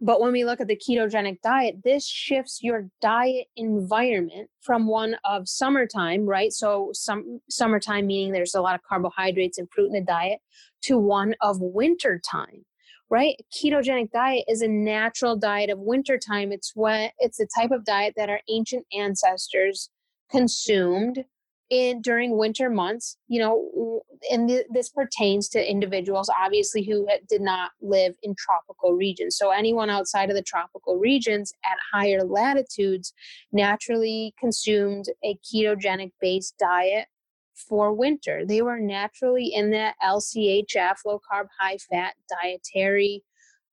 But when we look at the ketogenic diet, this shifts your diet environment from one of summertime, right? So some summertime meaning there's a lot of carbohydrates and fruit in the diet to one of wintertime, right? Ketogenic diet is a natural diet of wintertime. It's what it's the type of diet that our ancient ancestors consumed in during winter months you know and th- this pertains to individuals obviously who did not live in tropical regions. So anyone outside of the tropical regions at higher latitudes naturally consumed a ketogenic based diet for winter. They were naturally in that lchf low carb high fat dietary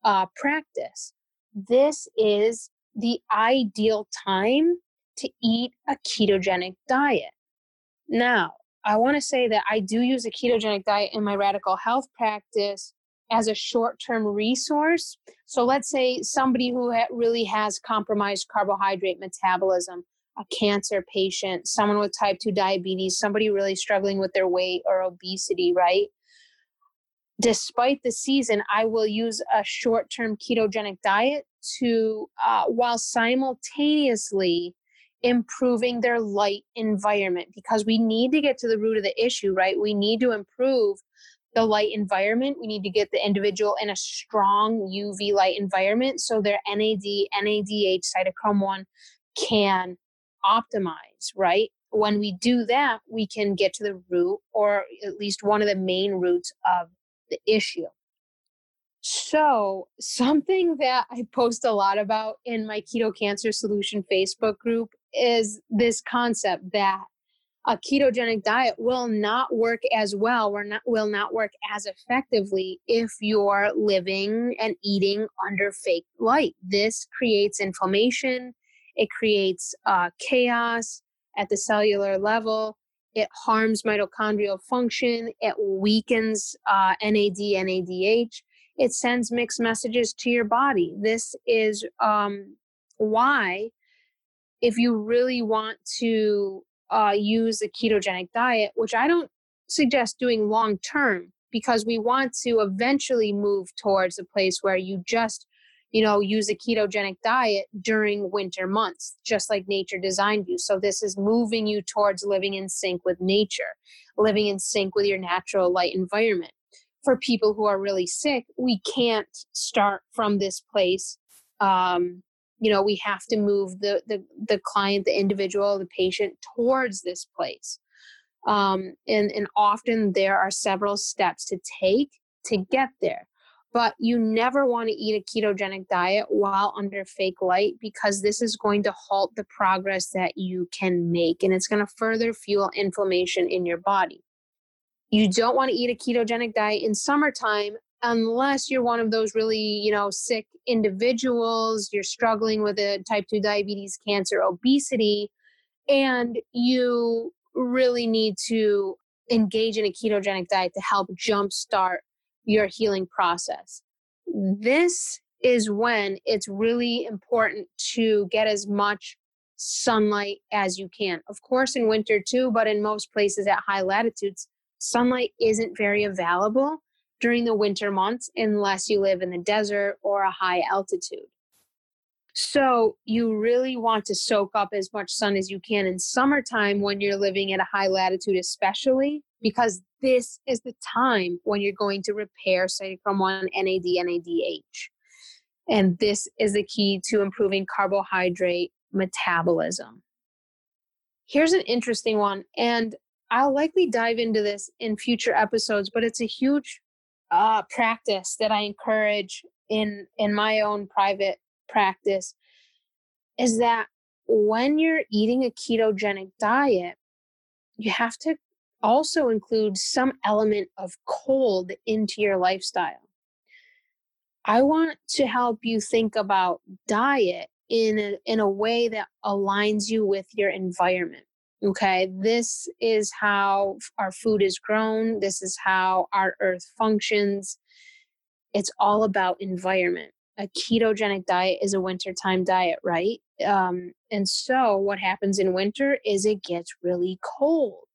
uh, practice. This is the ideal time to eat a ketogenic diet now, I want to say that I do use a ketogenic diet in my radical health practice as a short term resource. So, let's say somebody who really has compromised carbohydrate metabolism, a cancer patient, someone with type 2 diabetes, somebody really struggling with their weight or obesity, right? Despite the season, I will use a short term ketogenic diet to, uh, while simultaneously improving their light environment because we need to get to the root of the issue, right? We need to improve the light environment. We need to get the individual in a strong UV light environment so their NAD, NADH, cytochrome 1 can optimize, right? When we do that, we can get to the root or at least one of the main roots of the issue. So, something that I post a lot about in my Keto Cancer Solution Facebook group is this concept that a ketogenic diet will not work as well or not will not work as effectively if you're living and eating under fake light. This creates inflammation it creates uh, chaos at the cellular level it harms mitochondrial function it weakens uh, nad nadh it sends mixed messages to your body. This is um, why if you really want to uh, use a ketogenic diet, which I don't suggest doing long term because we want to eventually move towards a place where you just you know use a ketogenic diet during winter months just like nature designed you. So this is moving you towards living in sync with nature living in sync with your natural light environment. For people who are really sick we can't start from this place um, you know we have to move the the, the client the individual the patient towards this place. Um, and and often there are several steps to take to get there but you never want to eat a ketogenic diet while under fake light because this is going to halt the progress that you can make and it's going to further fuel inflammation in your body. You don't want to eat a ketogenic diet in summertime unless you're one of those really, you know, sick individuals, you're struggling with a type 2 diabetes, cancer, obesity, and you really need to engage in a ketogenic diet to help jumpstart your healing process. This is when it's really important to get as much sunlight as you can. Of course, in winter too, but in most places at high latitudes, sunlight isn't very available during the winter months unless you live in the desert or a high altitude. So, you really want to soak up as much sun as you can in summertime when you're living at a high latitude, especially because this is the time when you're going to repair cytochrome 1, NAD, NADH. And this is the key to improving carbohydrate metabolism. Here's an interesting one, and I'll likely dive into this in future episodes, but it's a huge uh, practice that I encourage in in my own private practice is that when you're eating a ketogenic diet, you have to also include some element of cold into your lifestyle. I want to help you think about diet in a, in a way that aligns you with your environment. Okay, this is how our food is grown, this is how our earth functions. It's all about environment. A ketogenic diet is a wintertime diet, right? Um, and so, what happens in winter is it gets really cold.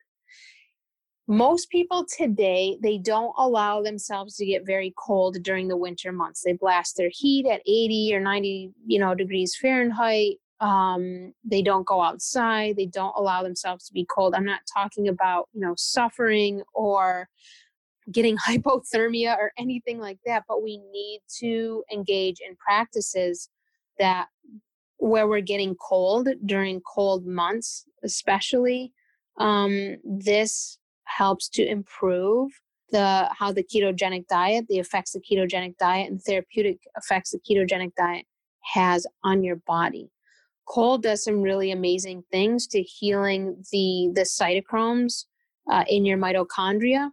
most people today they don't allow themselves to get very cold during the winter months they blast their heat at 80 or 90 you know degrees fahrenheit um, they don't go outside they don't allow themselves to be cold i'm not talking about you know suffering or getting hypothermia or anything like that but we need to engage in practices that where we're getting cold during cold months especially um, this helps to improve the how the ketogenic diet, the effects the ketogenic diet and therapeutic effects the ketogenic diet has on your body. Cold does some really amazing things to healing the the cytochromes uh, in your mitochondria.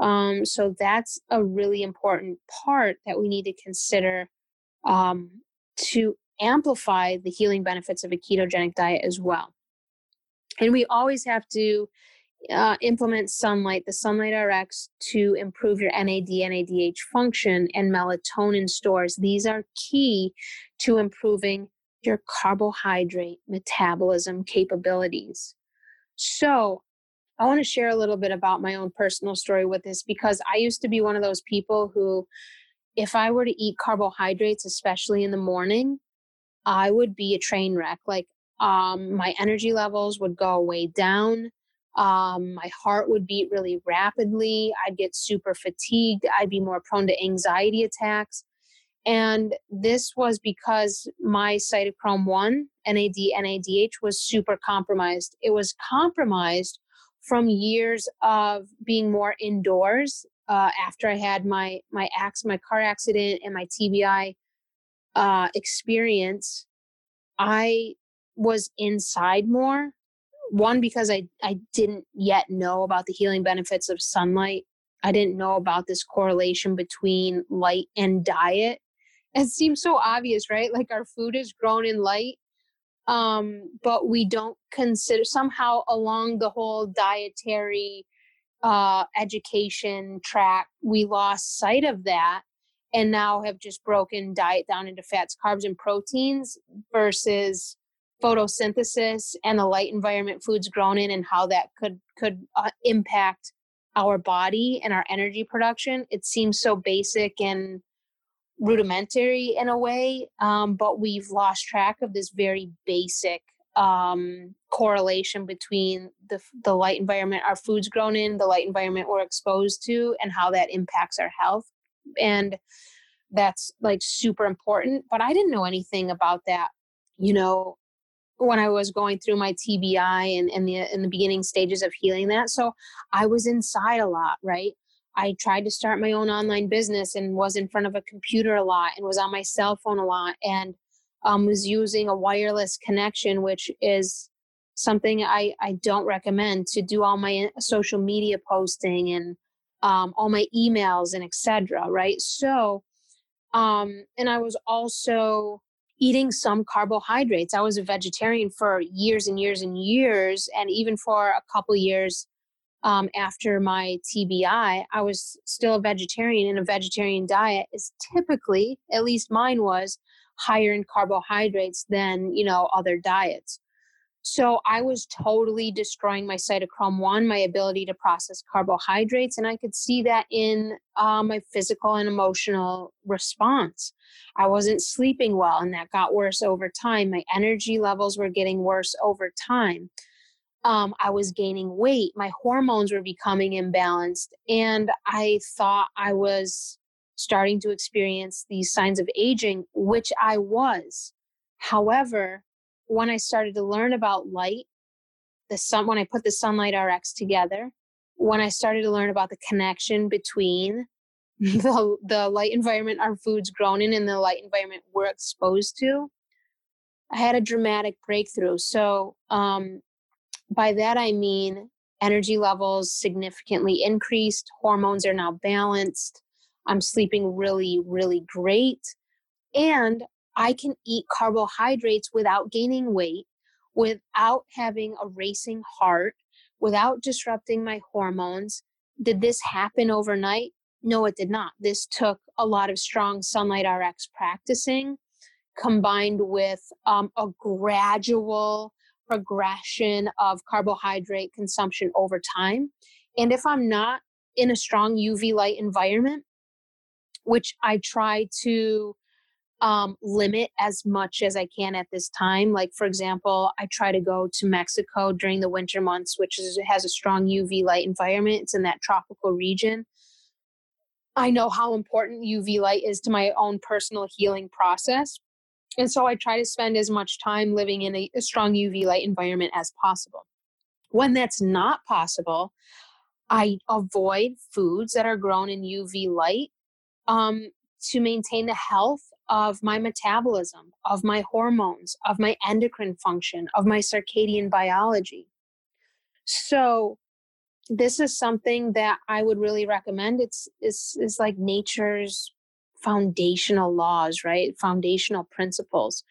Um, so that's a really important part that we need to consider um, to amplify the healing benefits of a ketogenic diet as well. And we always have to uh, implement sunlight, the Sunlight RX, to improve your NAD, NADH function and melatonin stores. These are key to improving your carbohydrate metabolism capabilities. So, I want to share a little bit about my own personal story with this because I used to be one of those people who, if I were to eat carbohydrates, especially in the morning, I would be a train wreck. Like, um, my energy levels would go way down um, my heart would beat really rapidly. I'd get super fatigued. I'd be more prone to anxiety attacks. And this was because my cytochrome 1, NAD, NADH, was super compromised. It was compromised from years of being more indoors uh, after I had my, my, ax, my car accident and my TBI uh, experience. I was inside more one because I I didn't yet know about the healing benefits of sunlight. I didn't know about this correlation between light and diet. It seems so obvious, right? Like our food is grown in light, um, but we don't consider somehow along the whole dietary uh, education track, we lost sight of that and now have just broken diet down into fats, carbs, and proteins versus photosynthesis and the light environment foods grown in and how that could could uh, impact our body and our energy production it seems so basic and rudimentary in a way um, but we've lost track of this very basic um, correlation between the, the light environment our food's grown in the light environment we're exposed to and how that impacts our health and that's like super important but i didn't know anything about that you know when I was going through my TBI and, and the in the beginning stages of healing that. So I was inside a lot, right? I tried to start my own online business and was in front of a computer a lot and was on my cell phone a lot and um, was using a wireless connection, which is something I, I don't recommend to do all my uh, social media posting and um, all my emails and etc. Right. So, um, and I was also eating some carbohydrates. I was a vegetarian for years and years and years, and even for a couple years um, after my TBI, I was still a vegetarian. And a vegetarian diet is typically, at least mine was, higher in carbohydrates than you know other diets. So I was totally destroying my cytochrome 1, my ability to process carbohydrates. And I could see that in uh, my physical and emotional response. I wasn't sleeping well, and that got worse over time. My energy levels were getting worse over time. Um, I was gaining weight. My hormones were becoming imbalanced. And I thought I was starting to experience these signs of aging, which I was. However, when I started to learn about light, the sun, when I put the Sunlight RX together, when I started to learn about the connection between the, the light environment our food's grown in and the light environment we're exposed to, I had a dramatic breakthrough. So, um, by that I mean energy levels significantly increased, hormones are now balanced, I'm sleeping really, really great. And I can eat carbohydrates without gaining weight, without having a racing heart, without disrupting my hormones. Did this happen overnight? No, it did not. This took a lot of strong Sunlight RX practicing combined with um, a gradual progression of carbohydrate consumption over time. And if I'm not in a strong UV light environment, which I try to um, limit as much as I can at this time. Like, for example, I try to go to Mexico during the winter months, which is, has a strong UV light environment. It's in that tropical region. I know how important UV light is to my own personal healing process. And so I try to spend as much time living in a, a strong UV light environment as possible. When that's not possible, I avoid foods that are grown in UV light um, to maintain the health of my metabolism, of my hormones, of my endocrine function, of my circadian biology. So, this is something that I would really recommend. It's, it's, it's like nature's foundational laws, right? Foundational principles.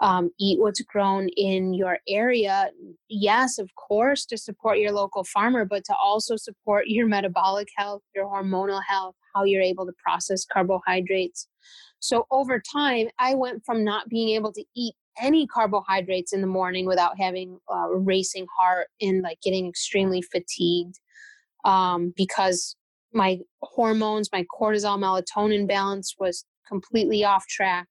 Um, eat what's grown in your area. Yes, of course, to support your local farmer, but to also support your metabolic health, your hormonal health, how you're able to process carbohydrates. So over time, I went from not being able to eat any carbohydrates in the morning without having a racing heart and like getting extremely fatigued um, because my hormones, my cortisol, melatonin balance was completely off track.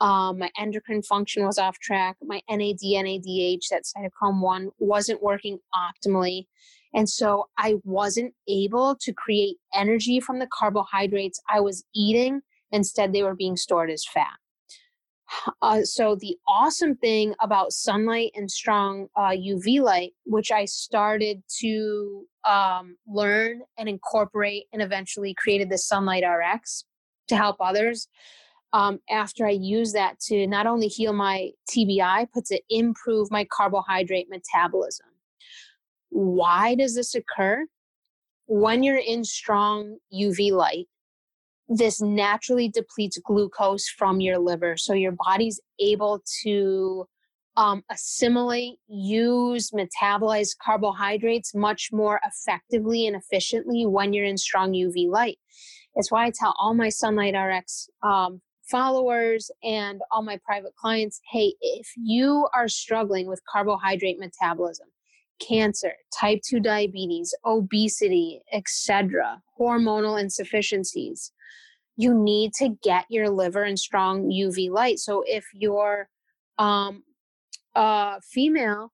Um, my endocrine function was off track. My NAD, NADH, that cytochrome 1, wasn't working optimally. And so I wasn't able to create energy from the carbohydrates I was eating. Instead, they were being stored as fat. Uh, so the awesome thing about sunlight and strong uh, UV light, which I started to um, learn and incorporate, and eventually created the Sunlight RX to help others. Um, after I use that to not only heal my TBI, but to improve my carbohydrate metabolism. Why does this occur? When you're in strong UV light, this naturally depletes glucose from your liver. So your body's able to um, assimilate, use, metabolize carbohydrates much more effectively and efficiently when you're in strong UV light. It's why I tell all my Sunlight RX um, followers and all my private clients hey, if you are struggling with carbohydrate metabolism, cancer, type 2 diabetes, obesity, etc., hormonal insufficiencies, you need to get your liver in strong UV light. So if you're um, a female,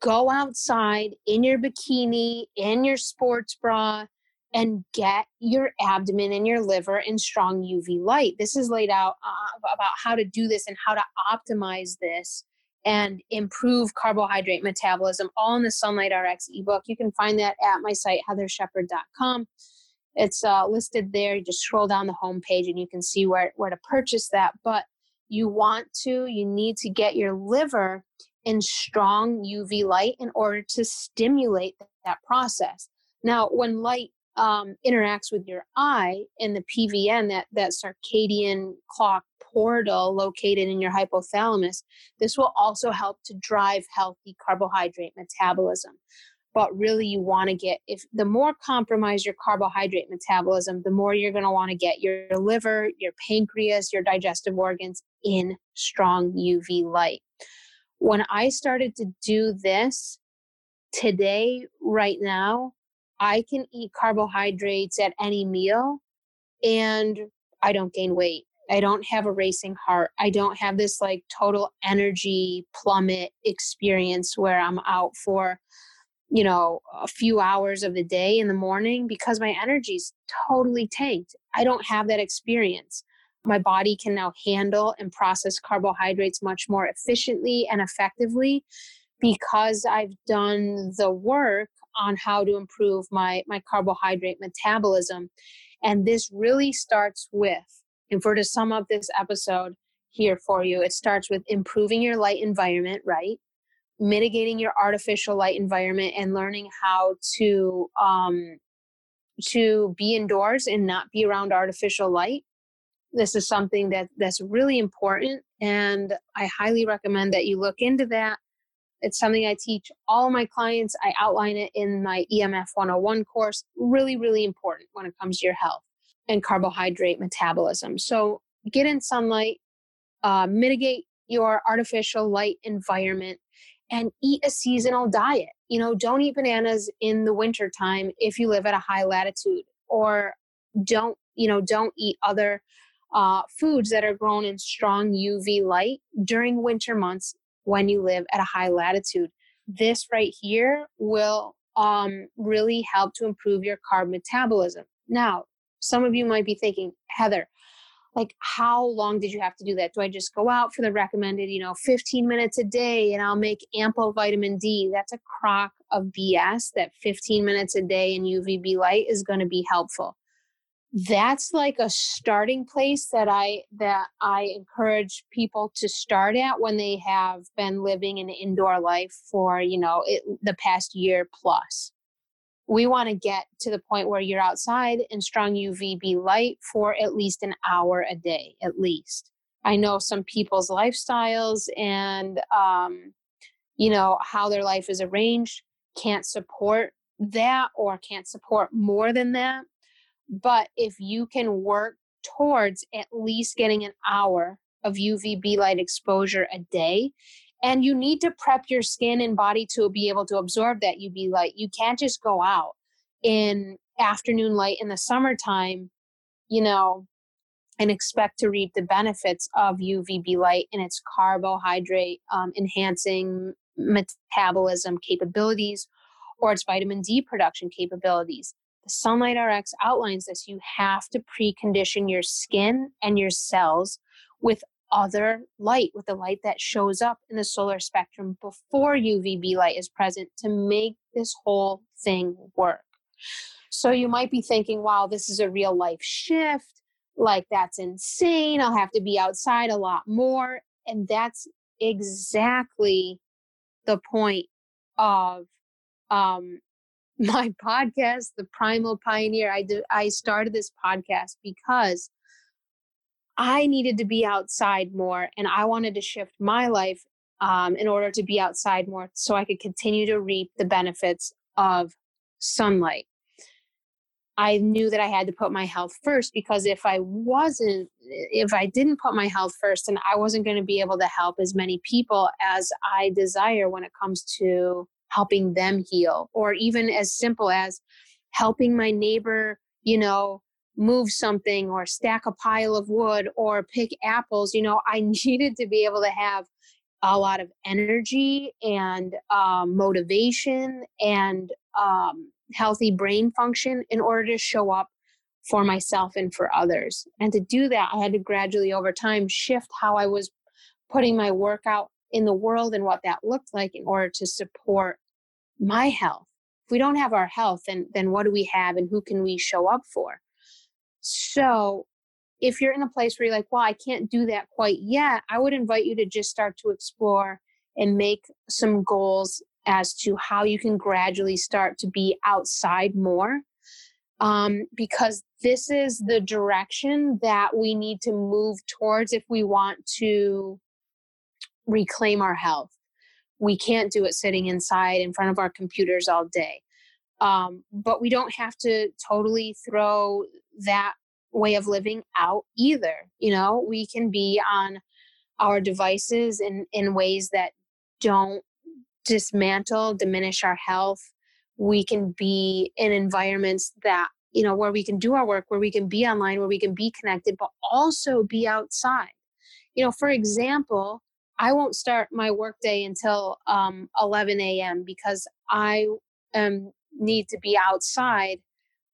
go outside in your bikini, in your sports bra, and get your abdomen and your liver in strong UV light. This is laid out uh, about how to do this and how to optimize this and improve carbohydrate metabolism all in the Sunlight RX ebook. You can find that at my site, heathershepard.com. It's uh, listed there. You just scroll down the home page and you can see where, where to purchase that. But you want to, you need to get your liver in strong UV light in order to stimulate that process. Now, when light um, interacts with your eye in the PVN, that, that circadian clock portal located in your hypothalamus, this will also help to drive healthy carbohydrate metabolism. But really, you want to get, if the more compromised your carbohydrate metabolism, the more you're going to want to get your liver, your pancreas, your digestive organs in strong UV light. When I started to do this today, right now, I can eat carbohydrates at any meal and I don't gain weight. I don't have a racing heart. I don't have this like total energy plummet experience where I'm out for, you know, a few hours of the day in the morning because my energy's totally tanked. I don't have that experience. My body can now handle and process carbohydrates much more efficiently and effectively because I've done the work on how to improve my my carbohydrate metabolism and this really starts with and for to sum up this episode here for you it starts with improving your light environment right mitigating your artificial light environment and learning how to um to be indoors and not be around artificial light this is something that that's really important and i highly recommend that you look into that it's something I teach all my clients. I outline it in my EMF 101 course. Really, really important when it comes to your health and carbohydrate metabolism. So get in sunlight, uh, mitigate your artificial light environment, and eat a seasonal diet. You know, don't eat bananas in the wintertime if you live at a high latitude, or don't, you know, don't eat other uh, foods that are grown in strong UV light during winter months when you live at a high latitude. This right here will um, really help to improve your carb metabolism. Now, some of you might be thinking, Heathar, like how long did you have to do that? Do I just go out for the recommended, you know, 15 minutes a day and I'll make ample vitamin D? That's a crock of BS that 15 minutes a day in UVB light is going to be helpful. That's like a starting place that I that I encourage people to start at when they have been living an indoor life for, you know, it, the past year plus we want to get to the point where you're outside in strong UVB light for at least an hour a day, at least. I know some people's lifestyles and, um, you know, how their life is arranged can't support that or can't support more than that. But if you can work towards at least getting an hour of UVB light exposure a day, and you need to prep your skin and body to be able to absorb that UV light. You can't just go out in afternoon light in the summertime, you know, and expect to reap the benefits of UVB light and its carbohydrate um, enhancing metabolism capabilities or its vitamin D production capabilities. The Sunlight RX outlines this. You have to precondition your skin and your cells with other light, with the light that shows up in the solar spectrum before UVB light is present to make this whole thing work. So you might be thinking, wow, this is a real life shift. Like, that's insane. I'll have to be outside a lot more. And that's exactly the point of um, my podcast, The Primal Pioneer. I, do, I started this podcast because I needed to be outside more and I wanted to shift my life um, in order to be outside more so I could continue to reap the benefits of sunlight. I knew that I had to put my health first because if I wasn't, if I didn't put my health first, then I wasn't going to be able to help as many people as I desire when it comes to helping them heal, or even as simple as helping my neighbor, you know, move something or stack a pile of wood or pick apples. You know, I needed to be able to have a lot of energy and um, motivation and um, healthy brain function in order to show up for myself and for others. And to do that, I had to gradually over time shift how I was putting my work out in the world and what that looked like in order to support my health. If we don't have our health, then then what do we have and who can we show up for? So if you're in a place where you're like, well, I can't do that quite yet, I would invite you to just start to explore and make some goals as to how you can gradually start to be outside more. Um, because this is the direction that we need to move towards if we want to reclaim our health. We can't do it sitting inside in front of our computers all day. Um, but we don't have to totally throw that way of living out either. You know, we can be on our devices in, in ways that don't dismantle, diminish our health. We can be in environments that, you know, where we can do our work, where we can be online, where we can be connected, but also be outside. You know, for example, I won't start my workday until um, 11 a.m. because I um, need to be outside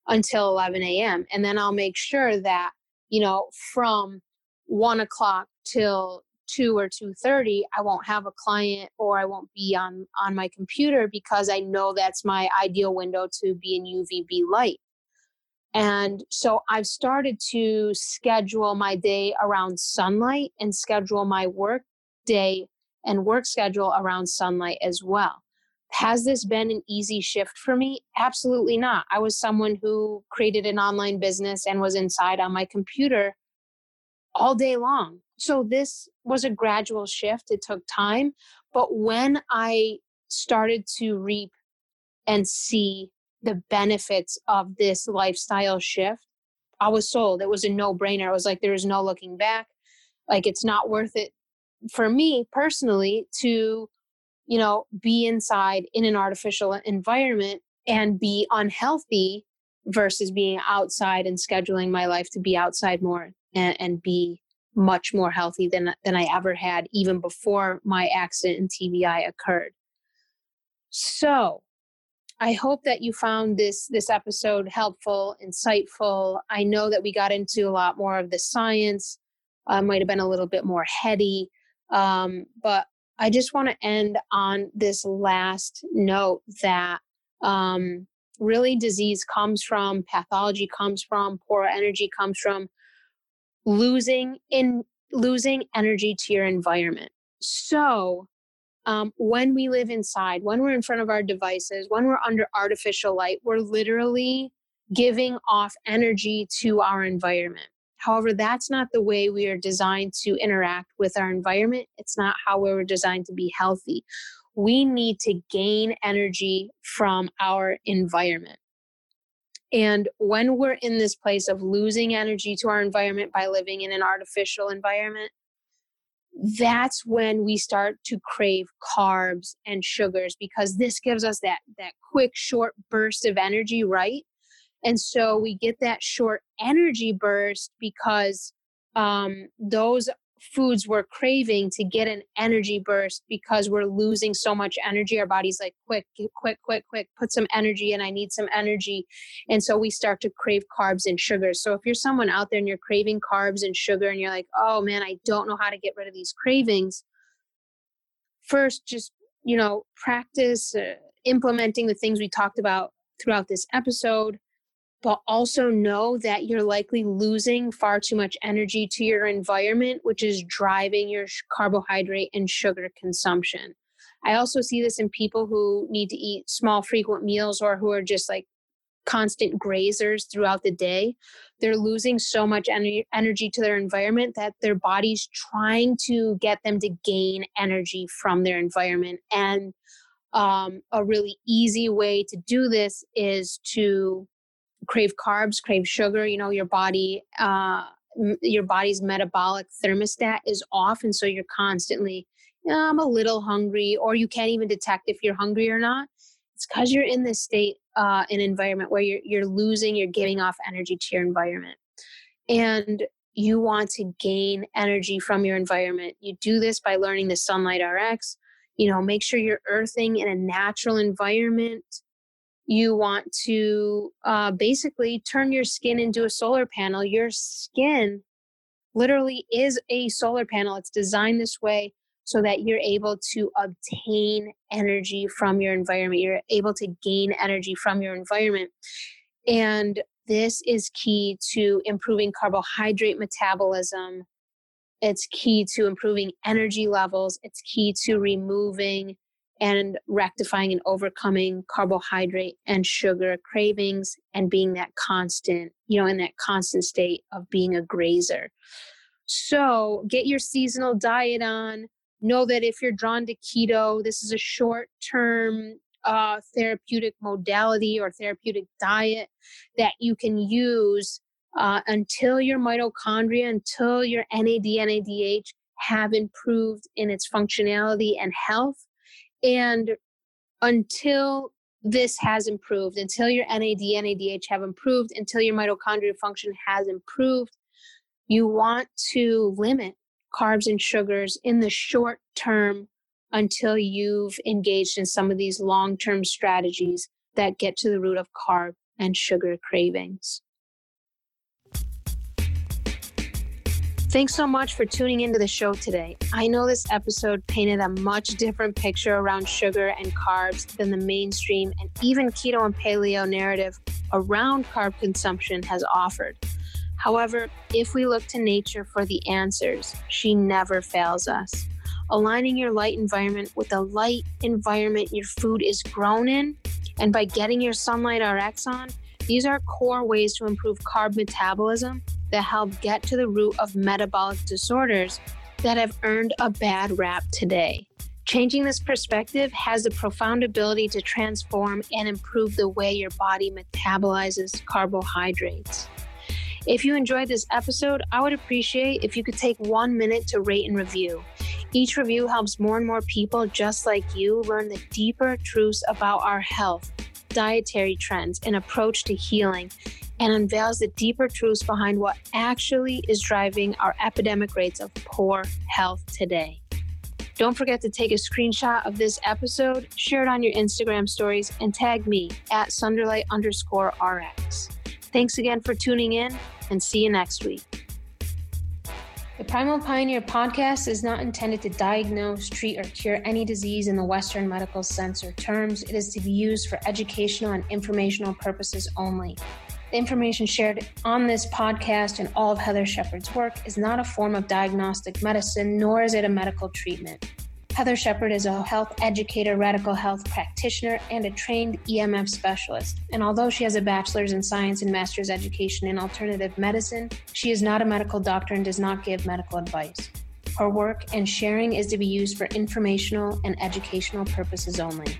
until 11 a.m. And then I'll make sure that, you know, from one o'clock till 2 or 2.30 i won't have a client or i won't be on on my computer because i know that's my ideal window to be in uvb light and so i've started to schedule my day around sunlight and schedule my work day and work schedule around sunlight as well has this been an easy shift for me? Absolutely not. I was someone who created an online business and was inside on my computer all day long. So this was a gradual shift. It took time. But when I started to reap and see the benefits of this lifestyle shift, I was sold. It was a no brainer. I was like, there is no looking back. Like, it's not worth it for me personally to you know, be inside in an artificial environment and be unhealthy versus being outside and scheduling my life to be outside more and, and be much more healthy than than I ever had even before my accident in TBI occurred. So, I hope that you found this this episode helpful, insightful. I know that we got into a lot more of the science. Uh, might have been a little bit more heady, um, but I just want to end on this last note that um, really disease comes from, pathology comes from, poor energy comes from losing in losing energy to your environment. So um, when we live inside, when we're in front of our devices, when we're under artificial light, we're literally giving off energy to our environment. However, that's not the way we are designed to interact with our environment. It's not how we were designed to be healthy. We need to gain energy from our environment. And when we're in this place of losing energy to our environment by living in an artificial environment, that's when we start to crave carbs and sugars because this gives us that that quick short burst of energy right and so we get that short energy burst because um, those foods we're craving to get an energy burst because we're losing so much energy. Our body's like, quick, quick, quick, quick, put some energy in. I need some energy. And so we start to crave carbs and sugars. So if you're someone out there and you're craving carbs and sugar and you're like, oh man, I don't know how to get rid of these cravings, first, just, you know, practice uh, implementing the things we talked about throughout this episode but also know that you're likely losing far too much energy to your environment, which is driving your carbohydrate and sugar consumption. I also see this in people who need to eat small, frequent meals or who are just like constant grazers throughout the day. They're losing so much energy to their environment that their body's trying to get them to gain energy from their environment. And um, a really easy way to do this is to crave carbs, crave sugar, you know, your body, uh, your body's metabolic thermostat is off. And so you're constantly, I'm a little hungry, or you can't even detect if you're hungry or not. It's because you're in this state, uh, an environment where you're, you're losing, you're giving off energy to your environment. And you want to gain energy from your environment. You do this by learning the Sunlight RX. You know, make sure you're earthing in a natural environment you want to uh, basically turn your skin into a solar panel. Your skin literally is a solar panel. It's designed this way so that you're able to obtain energy from your environment. You're able to gain energy from your environment. And this is key to improving carbohydrate metabolism. It's key to improving energy levels. It's key to removing and rectifying and overcoming carbohydrate and sugar cravings and being that constant, you know, in that constant state of being a grazer. So get your seasonal diet on. Know that if you're drawn to keto, this is a short term uh, therapeutic modality or therapeutic diet that you can use uh, until your mitochondria, until your NAD, NADH have improved in its functionality and health and until this has improved, until your NAD, NADH have improved, until your mitochondrial function has improved, you want to limit carbs and sugars in the short term until you've engaged in some of these long term strategies that get to the root of carb and sugar cravings. Thanks so much for tuning into the show today. I know this episode painted a much different picture around sugar and carbs than the mainstream and even keto and paleo narrative around carb consumption has offered. However, if we look to nature for the answers, she never fails us. Aligning your light environment with the light environment your food is grown in, and by getting your Sunlight RX on, these are core ways to improve carb metabolism that help get to the root of metabolic disorders that have earned a bad rap today. Changing this perspective has a profound ability to transform and improve the way your body metabolizes carbohydrates. If you enjoyed this episode, I would appreciate if you could take one minute to rate and review. Each review helps more and more people just like you learn the deeper truths about our health, dietary trends, and approach to healing, and unveils the deeper truths behind what actually is driving our epidemic rates of poor health today. Don't forget to take a screenshot of this episode, share it on your Instagram stories, and tag me at Sunlight underscore RX. Thanks again for tuning in, and see you next week. The Primal Pioneer podcast is not intended to diagnose, treat, or cure any disease in the Western medical sense or terms. It is to be used for educational and informational purposes only. The information shared on this podcast and all of Heathar Shepard's work is not a form of diagnostic medicine, nor is it a medical treatment. Heathar Shepard is a health educator, radical health practitioner, and a trained EMF specialist. And although she has a bachelor's in science and master's education in alternative medicine, she is not a medical doctor and does not give medical advice. Her work and sharing is to be used for informational and educational purposes only.